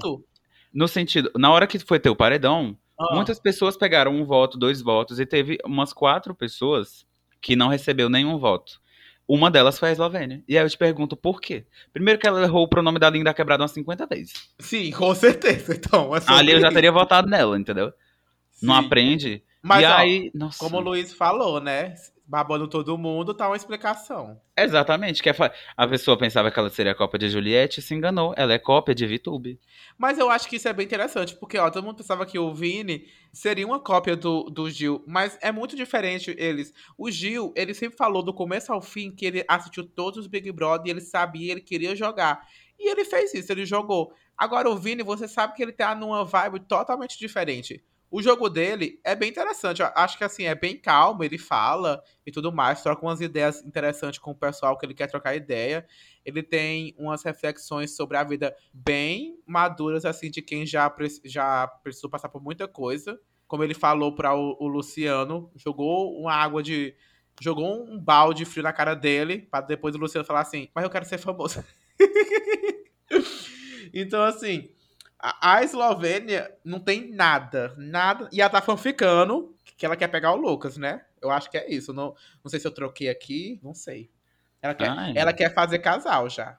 no sentido, na hora que foi ter o paredão, Ah. muitas pessoas pegaram um voto, dois votos, e teve umas quatro pessoas que não recebeu nenhum voto. Uma delas foi a Eslovênia. E aí eu te pergunto por quê? Primeiro que ela errou o pronome da linda quebrada umas 50 vezes. Sim, com certeza. Então, sobre Ali eu já teria votado nela, entendeu? Não Sim. aprende. Mas, e ó, aí, nossa. Como o Luiz falou, né? Babando todo mundo, tá uma explicação. Exatamente. Que é a pessoa pensava que ela seria cópia de Juliette e se enganou. Ela é cópia de VTube. Mas eu acho que isso é bem interessante, porque, ó, todo mundo pensava que o Vini seria uma cópia do, do Gil, mas é muito diferente eles. O Gil, ele sempre falou do começo ao fim que ele assistiu todos os Big Brother e ele sabia, ele queria jogar. E ele fez isso, ele jogou. Agora o Vini, você sabe que ele tá numa vibe totalmente diferente. O jogo dele é bem interessante. Eu acho que assim, é bem calmo, ele fala e tudo mais, troca umas ideias interessantes com o pessoal que ele quer trocar ideia. Ele tem umas reflexões sobre a vida bem maduras, assim, de quem já, já precisou passar por muita coisa. Como ele falou para o, o Luciano, jogou uma água de. Jogou um balde frio na cara dele, para depois o Luciano falar assim: Mas eu quero ser famoso. então, assim, a, a Eslovênia não tem nada, nada. E ela tá fanficando que ela quer pegar o Lucas, né? Eu acho que é isso. Não, não sei se eu troquei aqui, não sei. Ela quer, Ai. ela quer fazer casal já.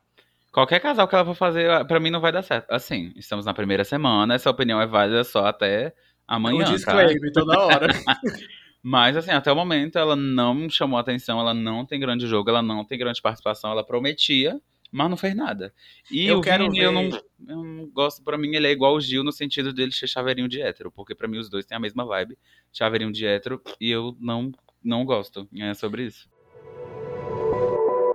Qualquer casal que ela for fazer, pra mim não vai dar certo. Assim, estamos na primeira semana, essa opinião é válida só até amanhã, um tá? disclaimer toda hora. Mas, assim, até o momento ela não me chamou a atenção, ela não tem grande jogo, ela não tem grande participação, ela prometia, mas não fez nada. E Eu o quero Vini, eu não, ver- eu não gosto, pra mim ele é igual o Gil no sentido dele ser chaveirinho de hétero, porque pra mim os dois têm a mesma vibe, chaveirinho de hétero, e eu não, não gosto. É sobre isso.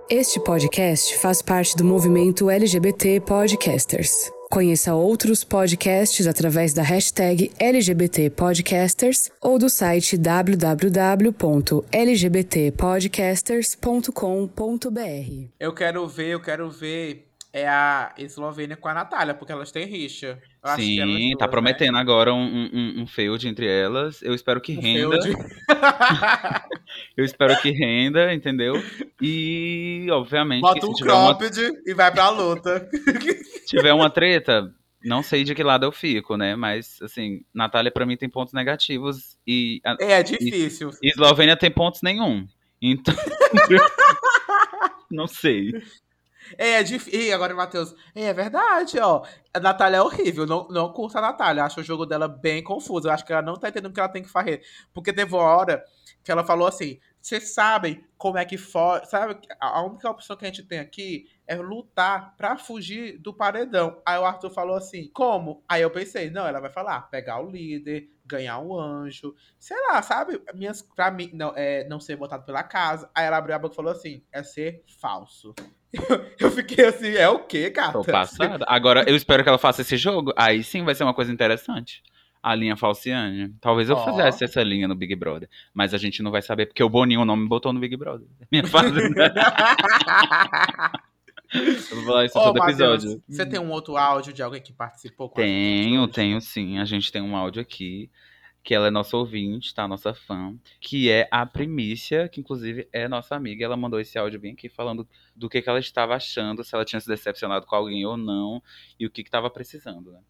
Este podcast faz parte do movimento LGBT Podcasters. Conheça outros podcasts através da hashtag LGBT Podcasters ou do site www.lgbtpodcasters.com.br. Eu quero ver, eu quero ver é a Eslovênia com a Natália, porque elas têm rixa. Eu Sim, tá né? prometendo agora um, um, um- feud entre elas. Eu espero que Um renda. Eu espero que renda, entendeu? E, obviamente, Bota se um tiver uma, cropped e vai pra luta. tiver uma treta, não sei de que lado eu fico, né? Mas, assim, Natália pra mim tem pontos negativos e É, é difícil. e Eslovênia tem pontos nenhum. Então. não sei. É, é difícil. E agora, Matheus, é, é verdade, ó. A Natália é horrível. Não, não curto a Natália. Acho o jogo dela bem confuso. Eu acho que ela não tá entendendo o que ela tem que fazer. Porque teve uma hora que ela falou assim: vocês sabem como é que foge. Sabe, a única opção que a gente tem aqui é lutar pra fugir do paredão. Aí o Arthur falou assim: como? Aí eu pensei: não, ela vai falar, pegar o líder, ganhar um anjo, sei lá, sabe? Minhas, pra mim, não, é, não ser votado pela casa. Aí ela abriu a boca e falou assim: é ser falso. Eu fiquei assim, é o quê, gata? Tô passada. Agora, eu espero que ela faça esse jogo. Aí sim vai ser uma coisa interessante. A linha Falciane. Talvez eu Ó. fizesse essa linha no Big Brother. Mas a gente não vai saber, porque o Boninho não me botou no Big Brother. Minha fazenda. eu vou falar isso Ô, todo Matheus, episódio. Você tem um outro áudio de alguém que participou com a gente Tenho, tenho sim. A gente tem um áudio aqui, que ela é nossa ouvinte, tá? Nossa fã, que é a Primícia, que inclusive é nossa amiga. Ela mandou esse áudio bem aqui falando do que, que ela estava achando, se ela tinha se decepcionado com alguém ou não, e o que que estava precisando, né?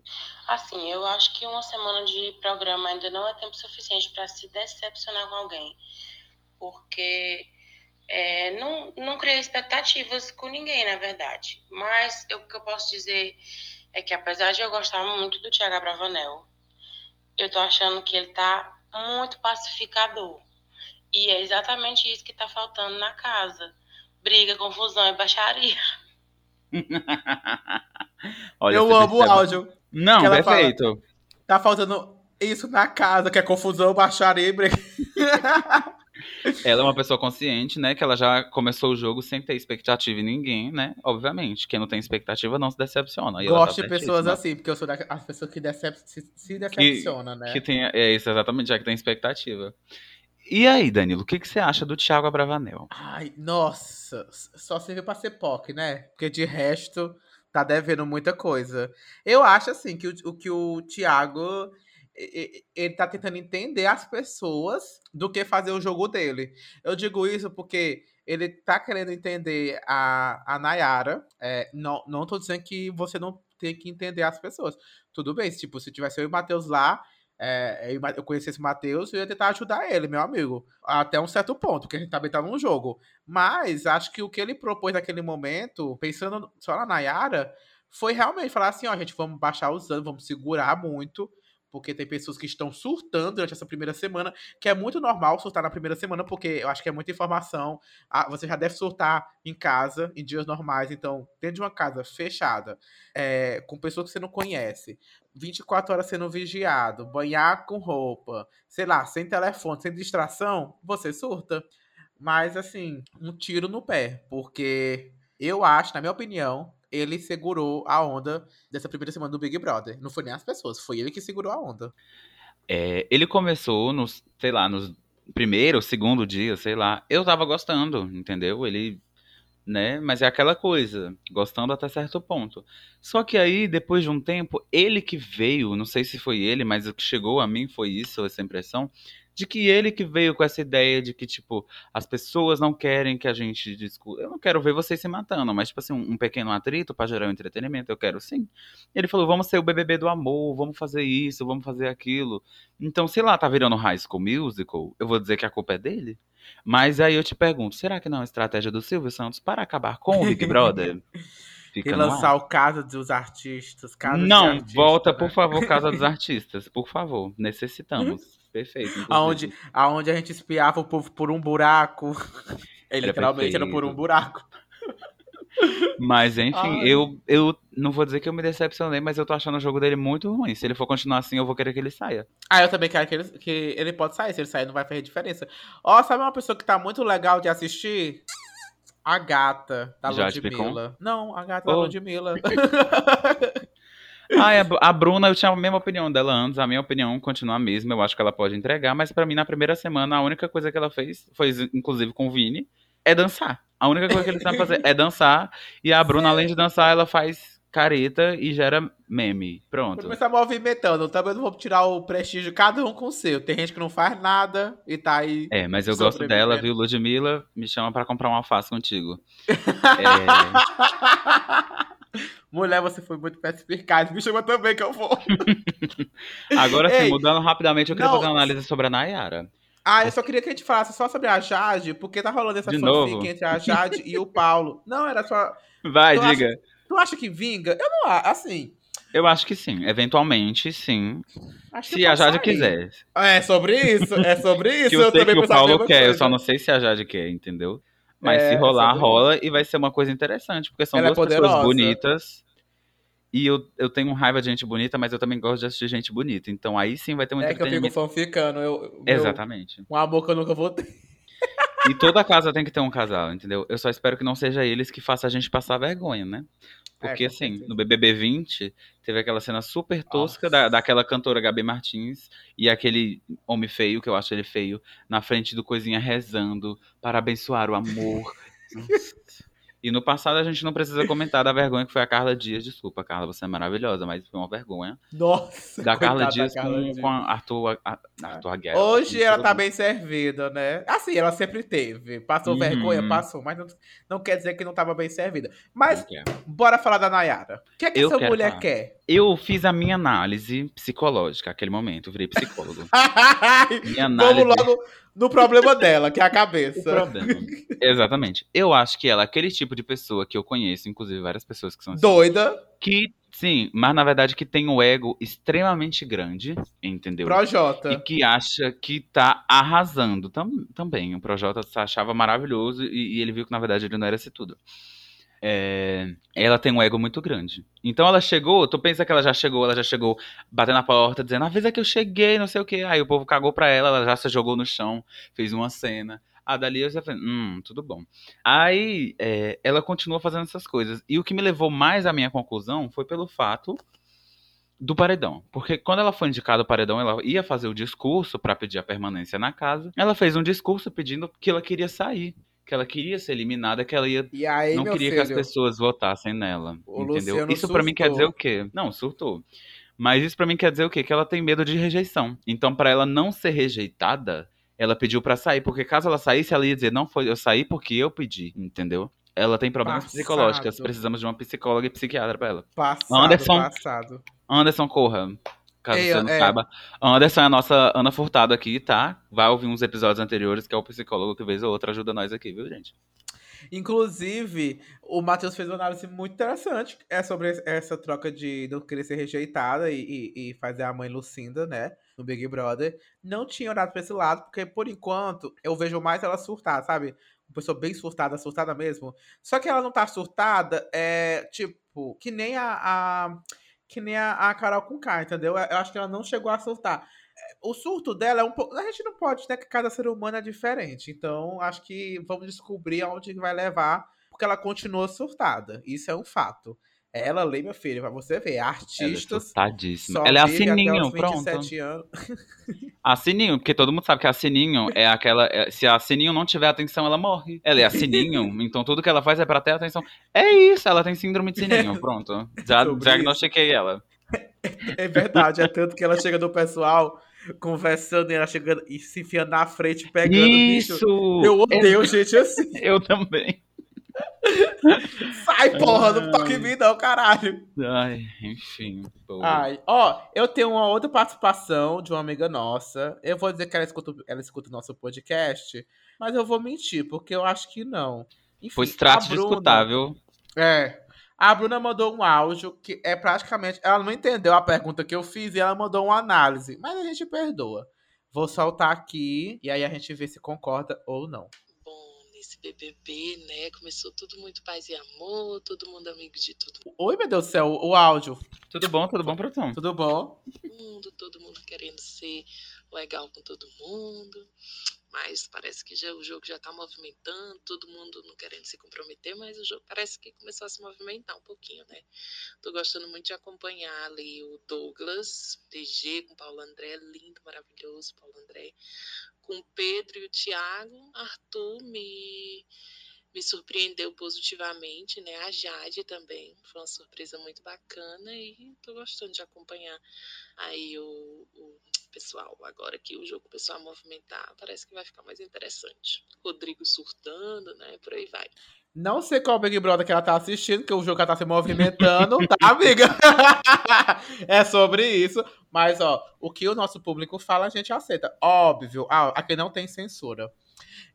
Assim, eu acho que uma semana de programa ainda não é tempo suficiente para se decepcionar com alguém. Porque é, não, não criei expectativas com ninguém, na verdade. Mas eu- o que eu posso dizer é que, apesar de eu gostar muito do Thiago Abravanel, eu tô achando que ele tá muito pacificador. E é exatamente isso que tá faltando na casa. Briga, confusão e baixaria. Olha, Eu amo o percebe- áudio. Não, perfeito. Tá faltando isso na casa, que é confusão, baixaria e briga. Ela é uma pessoa consciente, né? Que ela já começou o jogo sem ter expectativa em ninguém, né? Obviamente. Quem não tem expectativa não se decepciona. E ela Gosto tá de pessoas assim, porque eu sou da as pessoas que decep se, se decepciona, né? Que tem, é isso, exatamente, já que tem expectativa. E aí, Danilo, o que, que você acha do Thiago Abravanel? Ai, nossa, só serviu pra ser POC, né? Porque de resto, tá devendo muita coisa. Eu acho, assim, que o, o que o Thiago. Ele tá tentando entender as pessoas do que fazer o jogo dele. Eu digo isso porque ele tá querendo entender a, a Nayara. É, não, não tô dizendo que você não tem que entender as pessoas. Tudo bem, tipo, se tivesse eu e o Matheus lá, é, eu, conhecesse o Matheus, eu ia tentar ajudar ele, meu amigo. Até um certo ponto, porque a gente também tá num jogo. Mas acho que o que ele propôs naquele momento, pensando só na Nayara, foi realmente falar assim, ó, gente, vamos baixar os anos, vamos segurar muito, porque tem pessoas que estão surtando durante essa primeira semana, que é muito normal surtar na primeira semana, porque eu acho que é muita informação. Ah, você já deve surtar em casa, em dias normais, então, dentro de uma casa fechada, é, com pessoas que você não conhece, 24 horas sendo vigiado, banhar com roupa, sei lá, sem telefone, sem distração, você surta. Mas, assim, um tiro no pé, porque eu acho, na minha opinião, ele segurou a onda dessa primeira semana do Big Brother. Não foi nem as pessoas, foi ele que segurou a onda. É, ele começou nos, sei lá, nos primeiro, segundo dia, sei lá. Eu tava gostando, entendeu? Ele, né? Mas é aquela coisa, gostando até certo ponto. Só que aí, depois de um tempo, ele que veio, não sei se foi ele, mas o que chegou a mim foi isso, essa impressão, de que ele que veio com essa ideia de que, tipo, as pessoas não querem que a gente discuta. Eu não quero ver vocês se matando, mas, tipo assim, um, um pequeno atrito pra gerar um entretenimento, eu quero sim. Ele falou, vamos ser o BBB do amor, vamos fazer isso, vamos fazer aquilo. Então, sei lá, tá virando High School Musical, eu vou dizer que a culpa é dele? Mas aí eu te pergunto, será que não é uma estratégia do Silvio Santos para acabar com o Big Brother? Fica e lançar o Casa dos Artistas. Casa Não, Artista, volta, né? por favor, Casa dos Artistas, por favor, necessitamos. Perfeito. inclusive. Aonde, aonde a gente espiava o povo por um buraco. Era literalmente era por um buraco. Mas enfim, Ai. eu, eu não vou dizer que eu me decepcionei, mas eu tô achando o jogo dele muito ruim. Se ele for continuar assim, eu vou querer que ele saia. Ah, eu também quero que ele, que ele pode sair. Se ele sair, não vai fazer diferença. Ó, sabe uma pessoa que tá muito legal de assistir? A gata da Jade Ludmilla. Não, a gata da Oh. Ludmilla. Ah, a, a Bruna, eu tinha a mesma opinião dela antes. A minha opinião continua a mesma. Eu acho que ela pode entregar. Mas pra mim, na primeira semana, a única coisa que ela fez, foi inclusive com o Vini, é dançar. A única coisa que ele sabe fazer é dançar. E a Bruna, além de dançar, ela faz careta e gera meme. Pronto. Começar movimentando. Também não vou tirar o prestígio, cada um com o seu. Tem gente que não faz nada e tá aí. É, mas eu gosto dela, viu? Ludmilla, me chama pra comprar um alface contigo. É, Mulher, você foi muito perspicaz. Me chama também que eu vou. Agora sim, Ei, mudando rapidamente, eu queria não. fazer uma análise sobre a Nayara. Ah, eu só queria que a gente falasse só sobre a Jade, porque tá rolando essa fanfic entre a Jade e o Paulo. Não, era só. Vai, Tu acha- diga. Tu acha que vinga? Eu não acho. Assim. Eu acho que sim. Eventualmente, sim. Se a Jade sair. quiser. É sobre isso? É sobre isso? Que eu, sei que o Paulo quer, eu coisa. só não sei se a Jade quer, entendeu? Mas É, se rolar, sobre rola e vai ser uma coisa interessante, porque são Ela é duas pessoas poderosa. bonitas. E eu, eu tenho raiva de gente bonita, mas eu também gosto de assistir gente bonita. Então aí sim vai ter um É que eu fico fanficando. Eu, meu- Exatamente. Um amor que eu nunca vou ter. E toda casa tem que ter um casal, entendeu? Eu só espero que não seja eles que façam a gente passar vergonha, né? Porque, É, assim, no BBB 20, teve aquela cena super tosca da, daquela cantora Gabi Martins e aquele homem feio, que eu acho ele feio, na frente do coisinha rezando para abençoar o amor. E no passado a gente não precisa comentar da vergonha que foi a Carla Dias. Desculpa, Carla, você é maravilhosa, mas foi uma vergonha. Nossa, Da Carla Dias da Carla com, Dias. com a Arthur, a, Arthur Aguiar. Hoje ela tá bem servida, né? Assim, ela sempre teve. Passou Uhum. vergonha, passou, mas não, não quer dizer que não tava bem servida. Mas bora falar da Nayara. O que é que Eu essa mulher falar. quer? Eu fiz a minha análise psicológica naquele momento, virei psicólogo. Minha Vamos análise. logo no problema dela, que é a cabeça. Exatamente. Eu acho que ela é aquele tipo de pessoa que eu conheço, inclusive várias pessoas que são assim, Doida, que, sim, mas na verdade que tem um ego extremamente grande, entendeu? E Projota. que acha que tá arrasando tam- também. O Projota se achava maravilhoso e, e ele viu que na verdade ele não era esse tudo. É, ela tem um ego muito grande. Então ela chegou, tu pensa que ela já chegou, ela já chegou batendo na porta, dizendo, avisa que eu cheguei, não sei o que. Aí o povo cagou pra ela, ela já se jogou no chão, fez uma cena. Ah, dali eu já falei, hum, tudo bom. Aí é, ela continua fazendo essas coisas. E o que me levou mais à minha conclusão foi pelo fato do paredão. Porque quando ela foi indicada ao paredão, ela ia fazer o discurso pra pedir a permanência na casa. Ela fez um discurso pedindo que ela queria sair. Que ela queria ser eliminada, que ela ia E aí, não queria filho, que as pessoas votassem nela, O entendeu? Luciano Isso pra mim quer dizer o quê? Não, surtou. Mas isso pra mim quer dizer o quê? Que ela tem medo de rejeição. Então, pra ela não ser rejeitada, ela pediu pra sair, porque caso ela saísse, ela ia dizer: "Não foi, eu saí porque eu pedi", entendeu? Ela tem problemas Passado. psicológicos, precisamos de uma psicóloga e psiquiatra pra ela. Passado, Anderson, passado. Anderson corra. Caso Ei, você não é. saiba. Anderson é a nossa Ana Furtado aqui, tá? Vai ouvir uns episódios anteriores, que é o psicólogo que vez ou outra ajuda nós aqui, viu, gente? Inclusive, o Matheus fez uma análise muito interessante é sobre essa troca de não querer ser rejeitada e, e- e fazer a mãe Lucinda, né? No Big Brother. Não tinha olhado pra esse lado, porque por enquanto eu vejo mais ela surtada, sabe? Uma pessoa bem surtada, surtada mesmo. Só que ela não tá surtada, é tipo, que nem a. a- que nem a, a Carol com K, entendeu? Eu acho que ela não chegou a surtar. O surto dela é um pouco. A gente não pode, né? Que cada ser humano é diferente. Então, acho que vamos descobrir aonde vai levar, porque ela continua surtada. Isso é um fato. Ela lê, meu filho, pra você ver. Ela é Artistas. surtadíssima. só Ela é a Sininho, pronto. 27 anos. A Sininho, porque todo mundo sabe que a Sininho é aquela. é- se a Sininho não tiver atenção, ela morre. Ela é a Sininho, então tudo que ela faz é pra ter atenção. É isso, ela tem síndrome de Sininho, pronto. Já Sobre diagnostiquei ela. É verdade, é tanto que ela chega no pessoal conversando e ela chegando e se enfiando na frente, pegando Isso! bicho. Eu odeio gente assim. Eu também. Sai, porra, não toque em mim, não, caralho. Ai, enfim. pô. Ai, ó, eu tenho uma outra participação de uma amiga nossa. Eu vou dizer que ela escuta, ela escuta o nosso podcast, mas eu vou mentir, porque eu acho que não. Enfim, Pois trate a de escutar, viu? É. A Bruna mandou um áudio que é praticamente. Ela não entendeu a pergunta que eu fiz e ela mandou uma análise. Mas a gente perdoa. Vou soltar aqui e aí a gente vê se concorda ou não. Nesse BBB, né? Começou tudo muito paz e amor, todo mundo amigo de todo Oi, meu Deus do céu, o áudio. Tudo bom, tudo bom, produção? Tudo bom? mundo, todo mundo querendo ser legal com todo mundo. Mas parece que já, o jogo já tá movimentando, todo mundo não querendo se comprometer, mas o jogo parece que começou a se movimentar um pouquinho, né? Tô gostando muito de acompanhar ali o Douglas, DG com Paulo André, lindo, maravilhoso, Paulo André, com o Pedro e o Thiago. Arthur me, me surpreendeu positivamente, né? A Jade também, foi uma surpresa muito bacana e tô gostando de acompanhar aí o, o pessoal. Agora que o jogo a movimentar, parece que vai ficar mais interessante. Rodrigo surtando, né? Por aí vai. Não sei qual Big Brother que ela tá assistindo, que o jogo ela tá se movimentando, tá, amiga? é sobre isso. Mas, ó, o que o nosso público fala, a gente aceita. Óbvio. Ah, aqui não tem censura.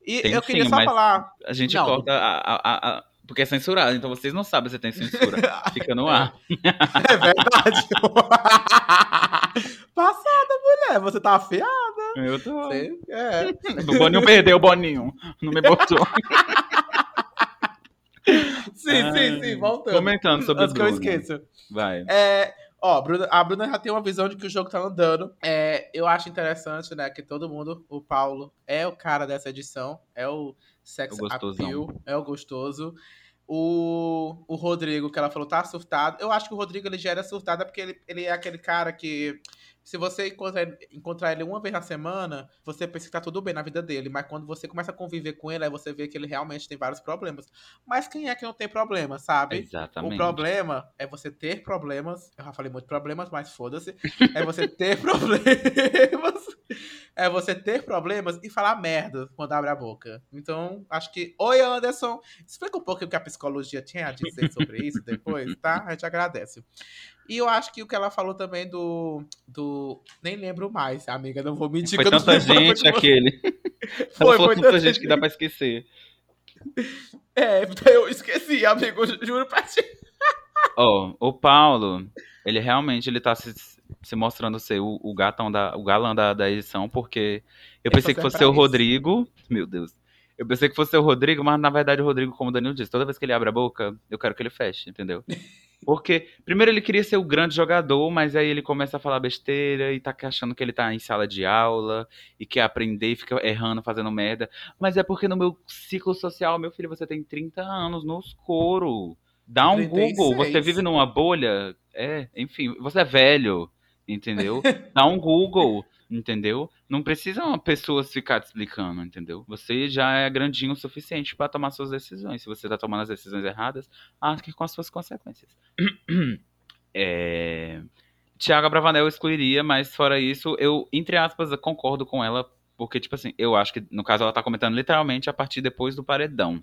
E Tem eu queria sim, só falar. A gente Não. corta a, a- a- a- Porque é censurado, então vocês não sabem se tem censura. Fica no ar. É verdade. Passada, mulher. Você tá afiada. Eu tô. Você- é. O Boninho perdeu o Boninho. Não me botou. Sim, sim, sim. Voltando. Comentando sobre Antes que eu Bruno. esqueça. Vai. É, ó, Bruna- a Bruna já tem uma visão de que o jogo tá andando. É, eu acho interessante, né, que todo mundo, o Paulo é o cara dessa edição, é o sex O appeal, é o gostoso. O, o Rodrigo, que ela falou, tá surtado. Eu acho que o Rodrigo ele já era surtado porque ele, ele é aquele cara que, se você encontrar, ele- encontrar ele uma vez na semana, você pensa que tá tudo bem na vida dele. Mas quando você começa a conviver com ele, aí você vê que ele realmente tem vários problemas. Mas quem é que não tem problema, sabe? Exatamente. O problema é você ter problemas. Eu já falei muito problemas, mas foda-se. É você ter problemas. É você ter problemas e falar merda quando abre a boca. Então, acho que. Oi, Anderson. Explica um pouco o que a psicologia tinha a dizer sobre isso depois, tá? A gente agradece. E eu acho que o que ela falou também do. do nem lembro mais, amiga. Não vou mentir Foi que eu não tanta gente aquele. Foi, foi tanta tanta gente que dá pra esquecer. É, eu esqueci, amigo. Juro pra ti. Ó, o Paulo, ele realmente ele tá se, se mostrando ser o, o gatão da, o galã da, da edição, porque eu Ele pensei que fosse o isso. Rodrigo. Meu Deus. Eu pensei que fosse o Rodrigo, mas na verdade o Rodrigo, como o Danilo disse, toda vez que ele abre a boca, eu quero que ele feche, entendeu? Porque, primeiro, ele queria ser o grande jogador, mas aí ele começa a falar besteira e tá achando que ele tá em sala de aula e quer aprender e fica errando, fazendo merda. Mas é porque no meu ciclo social, meu filho, você tem 30 anos nos couro. Dá um 36. Google, você vive numa bolha. É, enfim, você é velho, entendeu? Dá um Google. entendeu? Não precisam pessoas ficar te explicando, entendeu? Você já é grandinho o suficiente para tomar suas decisões. Se você tá tomando as decisões erradas, arque com as suas consequências. é... Tiago Bravanel eu excluiria, mas fora isso, eu, entre aspas, concordo com ela, porque, tipo assim, eu acho que, no caso, ela tá comentando literalmente a partir depois do paredão.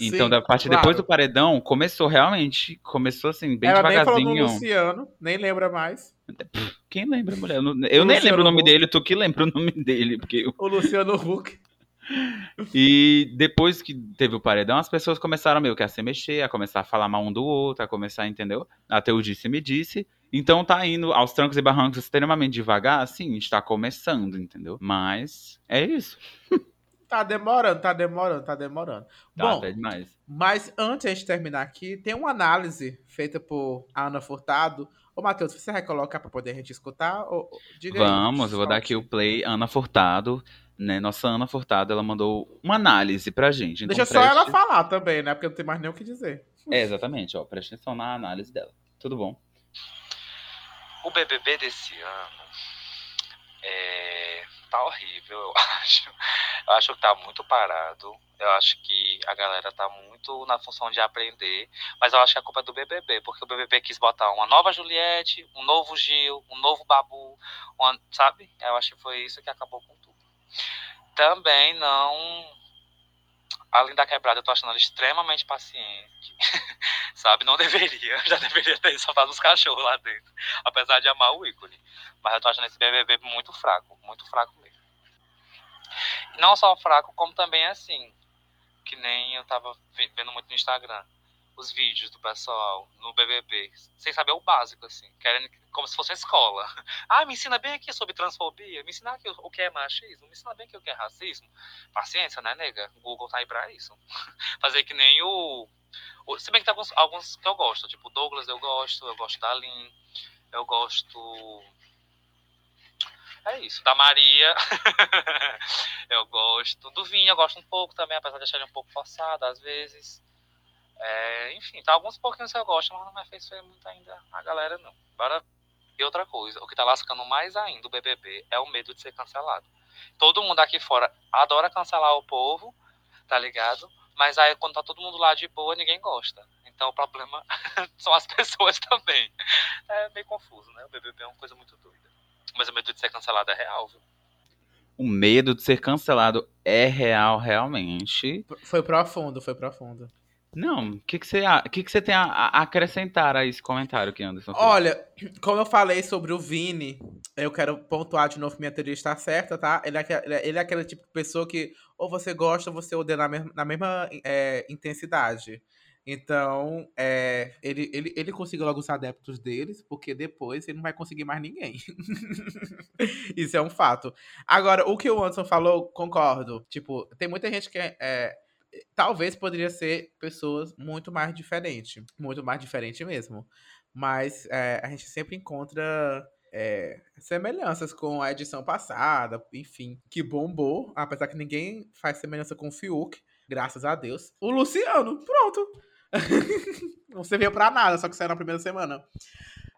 Então, Sim, da partir claro. depois do paredão, começou realmente, começou assim, bem Ela nem falou devagarzinho. no Luciano, nem lembra mais. Quem lembra, mulher? Eu, eu nem Luciano lembro o nome Huck. dele, tu que lembra o nome dele, porque eu- O Luciano Huck. E depois que teve o paredão, as pessoas começaram meio que a se mexer, a começar a falar mal um do outro, a começar, entendeu? Até o disse-me disse. Então tá indo aos trancos e barrancos extremamente devagar, sim, está começando, entendeu? Mas é isso. Tá demorando, tá demorando, tá demorando. Tá, Bom, até demais. mas antes de terminar aqui, tem uma análise feita por Ana Furtado. Ô, Matheus, você vai colocar pra poder a gente escutar? Ou, diga aí. Vamos, eu vou dar aqui o play. Ana Furtado, né? Nossa Ana Furtado, ela mandou uma análise pra gente. Então Deixa só preste- ela falar também, né? Porque não tem mais nem o que dizer. É, exatamente, ó. Preste atenção na análise dela. Tudo bom? O BBB desse ano é, tá horrível, eu acho. Eu acho que tá muito parado. Eu acho que a galera tá muito na função de aprender. Mas eu acho que a culpa é do BBB, porque o BBB quis botar uma nova Juliette, um novo Gil, um novo Babu, uma- sabe? Eu acho que foi isso que acabou com tudo. Também não. Além da quebrada, eu tô achando ela extremamente paciente. sabe? Não deveria. Já deveria ter soltado os cachorros lá dentro. Apesar de amar o ícone. Mas eu tô achando esse BBB muito fraco. Muito fraco mesmo. E não só fraco, como também assim. Que nem eu tava ve- vendo muito no Instagram. Os vídeos do pessoal no BBB. Sem saber o básico, assim. Querendo como se fosse escola. Ah, me ensina bem aqui sobre transfobia. Me ensina aqui o que é machismo. Me ensina bem aqui o que é racismo. Paciência, né, nega? O Google tá aí pra isso. Fazer que nem o. o- se bem que tem alguns, alguns que eu gosto. Tipo, Douglas eu gosto. Eu gosto da Lin. Eu gosto. É isso. Da Maria. eu gosto. Do Vinho eu gosto um pouco também, apesar de achar ele um pouco forçado às vezes. É, enfim, tá alguns pouquinhos que eu gosto, mas não me afeiçoei muito ainda a galera, não. Bora. E outra coisa, o que tá lascando mais ainda o BBB é o medo de ser cancelado. Todo mundo aqui fora adora cancelar o povo, tá ligado? Mas aí quando tá todo mundo lá de boa, ninguém gosta. Então o problema são as pessoas também. É meio confuso, né? O BBB é uma coisa muito doida. Mas o medo de ser cancelado é real, viu? O medo de ser cancelado é real, realmente. Foi profundo, foi profundo. Não, o que, que, você, que, que tem a, a acrescentar a esse comentário que Anderson fez? Olha, como eu falei sobre o Vini, eu quero pontuar de novo que minha teoria está certa, tá? Ele é, ele é- ele é aquele tipo de pessoa que ou você gosta ou você odeia na mesma, na mesma é, intensidade. Então, é, ele, ele, ele conseguiu logo os adeptos deles, porque depois ele não vai conseguir mais ninguém. Isso é um fato. Agora, o que o Anderson falou, concordo. Tipo, tem muita gente que é, é, talvez poderia ser pessoas muito mais diferentes. Muito mais diferente mesmo. Mas é, a gente sempre encontra é, semelhanças com a edição passada, enfim, que bombou, apesar que ninguém faz semelhança com o Fiuk, graças a Deus. O Luciano, pronto. Não serviu pra nada, só que saiu na primeira semana.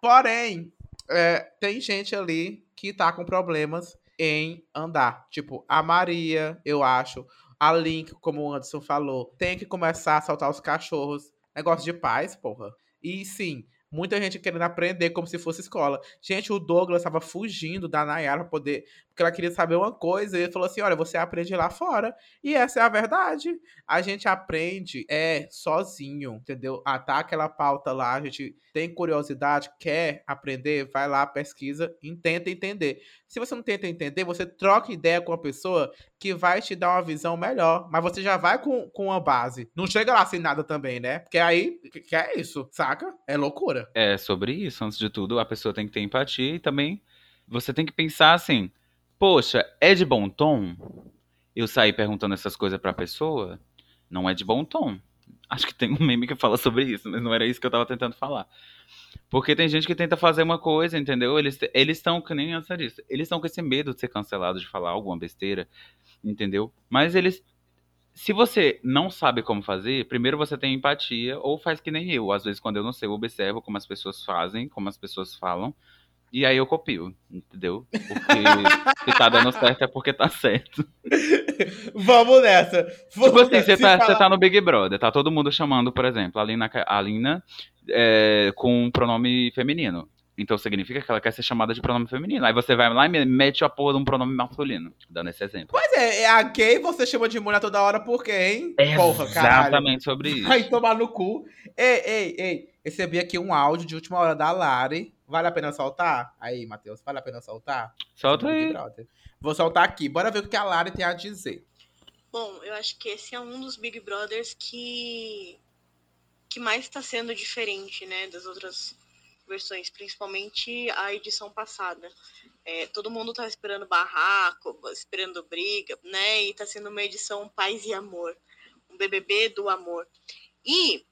Porém, é, tem gente ali que tá com problemas em andar. Tipo, a Maria, eu acho. A Link, como o Anderson falou, tem que começar a soltar os cachorros. Negócio de paz, porra. E sim, muita gente querendo aprender como se fosse escola. Gente, o Douglas estava fugindo da Nayara pra poder. Porque ela queria saber uma coisa. E ele falou assim: olha, você aprende lá fora. E essa é a verdade. A gente aprende é sozinho, entendeu? Ah, tá aquela pauta lá, a gente tem curiosidade, quer aprender, vai lá, pesquisa, e tenta entender. Se você não tenta entender, você troca ideia com uma pessoa que vai te dar uma visão melhor. Mas você já vai com, com uma base. Não chega lá sem nada também, né? Porque aí, que é isso, saca? É loucura. É sobre isso, antes de tudo, a pessoa tem que ter empatia e também você tem que pensar assim: poxa, é de bom tom eu sair perguntando essas coisas pra pessoa? Não é de bom tom. Acho que tem um meme que fala sobre isso, mas não era isso que eu tava tentando falar. Porque tem gente que tenta fazer uma coisa, entendeu? Eles estão, que nem antes disso, eles estão com esse medo de ser cancelados, de falar alguma besteira, entendeu? Mas eles. Se você não sabe como fazer, primeiro você tem empatia, ou faz que nem eu. Às vezes, quando eu não sei, eu observo como as pessoas fazem, como as pessoas falam, E aí eu copio, entendeu? Porque se tá dando certo é porque tá certo. Vamos nessa. Vamos Tipo assim, você tá, falar- tá no Big Brother, tá todo mundo chamando, por exemplo, a Lina, a Lina é, com um pronome feminino. Então significa que ela quer ser chamada de pronome feminino. Aí você vai lá e me- mete a porra de um pronome masculino, dando esse exemplo. Pois é, é a gay você chama de mulher toda hora por quê, hein? Porra, caralho. Exatamente sobre isso. Vai tomar no cu. Ei, ei, ei. Recebi aqui um áudio de última hora da Lari. Vale a pena soltar? Aí, Matheus, vale a pena soltar? Solta Big aí. Vou soltar aqui. Bora ver o que a Lari tem a dizer. Bom, eu acho que esse é um dos Big Brothers que que mais está sendo diferente, né, das outras versões, principalmente a edição passada. É, todo mundo tá esperando barraco, esperando briga, né, e tá sendo uma edição paz e amor, um BBB do amor. E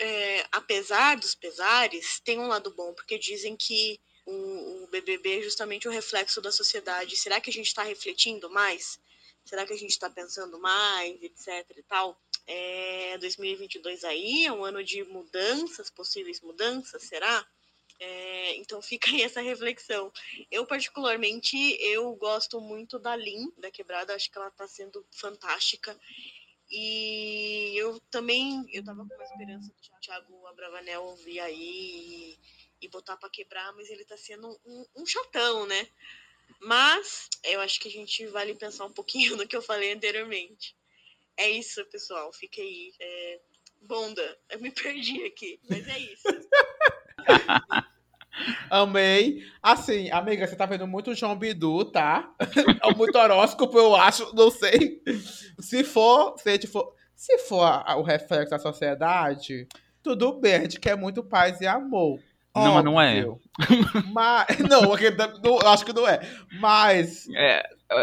é, apesar dos pesares, tem um lado bom, porque dizem que o, o BBB é justamente o reflexo da sociedade. Será que a gente está refletindo mais? Será que a gente está pensando mais, etc e tal? É, 2022 aí é um ano de mudanças, possíveis mudanças, será? É, então fica aí essa reflexão. Eu, particularmente, eu gosto muito da Lin, da Quebrada, acho que ela tá sendo fantástica. E eu também, eu tava com uma esperança do Thiago Abravanel vir aí e, e botar pra quebrar, mas ele tá sendo um, um chatão, né? Mas eu acho que a gente vale pensar um pouquinho no que eu falei anteriormente. É isso, pessoal. Fica aí. É... Bonda, eu me perdi aqui, mas é isso. Amei. Assim, amiga, você tá vendo muito João Bidu, tá? É muito horóscopo, eu acho, não sei. Se for, se a for, se for a- o reflexo da sociedade, tudo bem, a gente quer muito paz e amor. Não, mas não é. Mas, não, aqui não- não, acho que não é. Mas. É,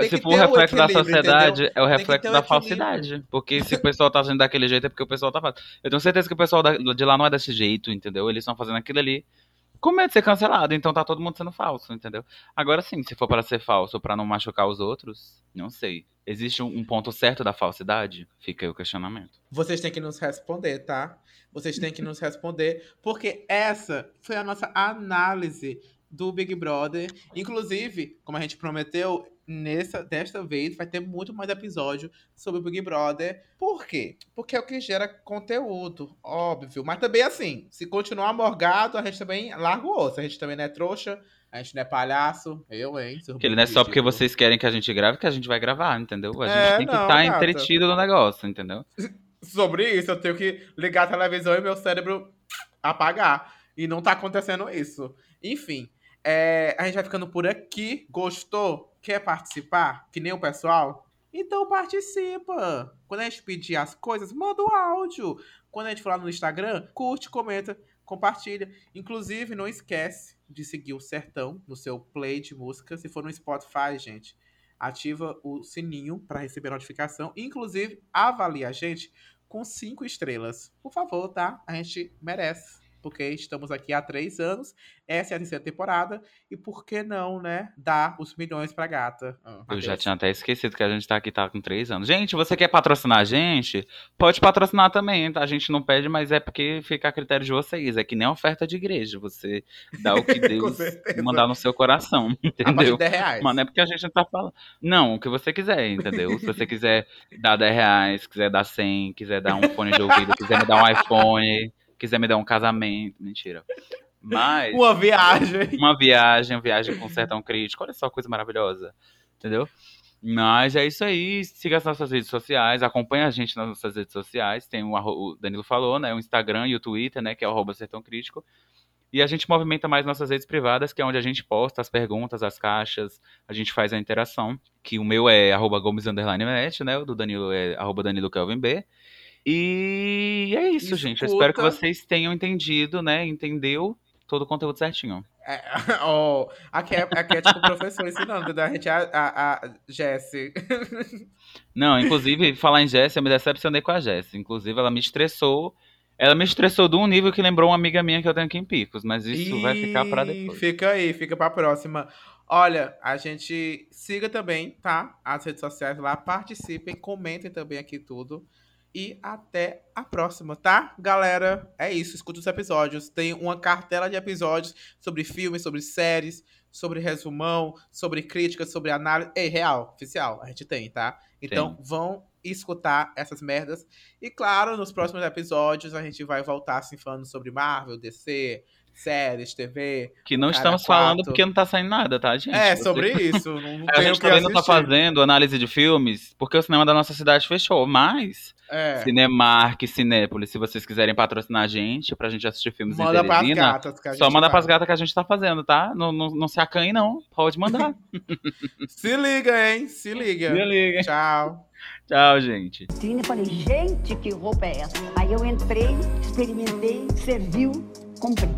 se for o reflexo da sociedade, entendeu? é o reflexo ter da falsidade. Porque se o pessoal tá agindo daquele jeito, é porque o pessoal tá fazendo. Eu tenho certeza que o pessoal de lá não é desse jeito, entendeu? Eles estão fazendo aquilo ali com medo de ser cancelado, então tá todo mundo sendo falso, entendeu? Agora sim, se for para ser falso, pra não machucar os outros, não sei. Existe um ponto certo da falsidade? Fica aí o questionamento. Vocês têm que nos responder, tá? Vocês têm que nos responder, porque essa foi a nossa análise do Big Brother. Inclusive, como a gente prometeu, nessa, desta vez vai ter muito mais episódio sobre o Big Brother. Por quê? Porque é o que gera conteúdo, óbvio. Mas também, assim, se continuar morgado, a gente também larga o osso. A gente também não é trouxa, a gente não é palhaço. Eu, hein? Porque não é só porque vocês querem que a gente grave que a gente vai gravar, entendeu? A gente É, tem que não, estar gata. entretido no negócio, entendeu? sobre isso, eu tenho que ligar a televisão e meu cérebro apagar. E não tá acontecendo isso. Enfim, é, a gente vai ficando por aqui. Gostou? Quer participar? Que nem o pessoal? Então participa. Quando a gente pedir as coisas, manda o áudio. Quando a gente falar no Instagram, curte, comenta, compartilha. Inclusive, não esquece de seguir o Sertão no seu play de música. Se for no Spotify, gente, ativa o sininho para receber notificação. Inclusive, avalie a gente com cinco estrelas. Por favor, tá? A gente merece. Porque estamos aqui há três anos. Essa é a terceira temporada. E por que não, né? Dar os milhões pra gata. Ah, Eu já tinha até esquecido que a gente tá aqui tá com três anos. Gente, você quer patrocinar a gente? Pode patrocinar também. tá? A gente não pede, mas é porque fica a critério de vocês. É que nem oferta de igreja. Você dá o que Deus mandar no seu coração, A partir de entendeu? 10 reais. Mas não é porque a gente não tá falando. Não, o que você quiser, entendeu? Se você quiser dar 10 reais, quiser dar 100, quiser dar um fone de ouvido, quiser me dar um iPhone, quiser me dar um casamento. Mentira. Mas. Uma viagem. Uma viagem, uma viagem com sertão crítico. Olha só, coisa maravilhosa. Entendeu? Mas é isso aí. Siga as nossas redes sociais, acompanha a gente nas nossas redes sociais. Tem o, o Danilo falou, né? O Instagram e o Twitter, né? Que é o sertão crítico. E a gente movimenta mais nossas redes privadas, que é onde a gente posta as perguntas, as caixas, a gente faz a interação. Que o meu é arroba Gomes né? O do Danilo é arroba Danilo Kelvin B. E é isso, gente. Eu espero que Escuta. vocês tenham entendido, né? Entendeu todo o conteúdo certinho. É, ó, aqui, é, aqui é tipo professor ensinando, da gente a, a, a Jessie. Não, inclusive, falar em Jess, eu me decepcionei com a Jess. Inclusive, ela me estressou. Ela me estressou de um nível que lembrou uma amiga minha que eu tenho aqui em Picos. Mas isso vai ficar pra depois. Fica aí, fica pra próxima. Olha, a gente siga também, tá? As redes sociais lá, participem, comentem também aqui tudo. E até a próxima, tá? Galera, é isso. Escuta os episódios. Tem uma cartela de episódios sobre filmes, sobre séries, sobre resumão, sobre críticas, sobre análise. Ei, real, oficial, a gente tem, tá? Então Tem. vão escutar essas merdas. E claro, nos próximos episódios a gente vai voltar assim falando sobre Marvel, DC, séries, TV. Que não estamos falando quatro. porque não tá saindo nada, tá, gente? É, Você- sobre isso. Não, não a gente que também não tá assistir. fazendo análise de filmes porque o cinema da nossa cidade fechou. Mas, É. Cinemark, Cinépolis, se vocês quiserem patrocinar a gente pra gente assistir filmes Manda em pras Teresina, gatas que a só gente manda vai. pras gatas que a gente tá fazendo, tá? Não, não, não se acanhe, não. Pode mandar. Se liga, hein? Se liga. Se liga. Tchau. Tchau, gente. Trina, eu falei, gente, que roupa é essa? Aí eu entrei, experimentei, serviu, comprei.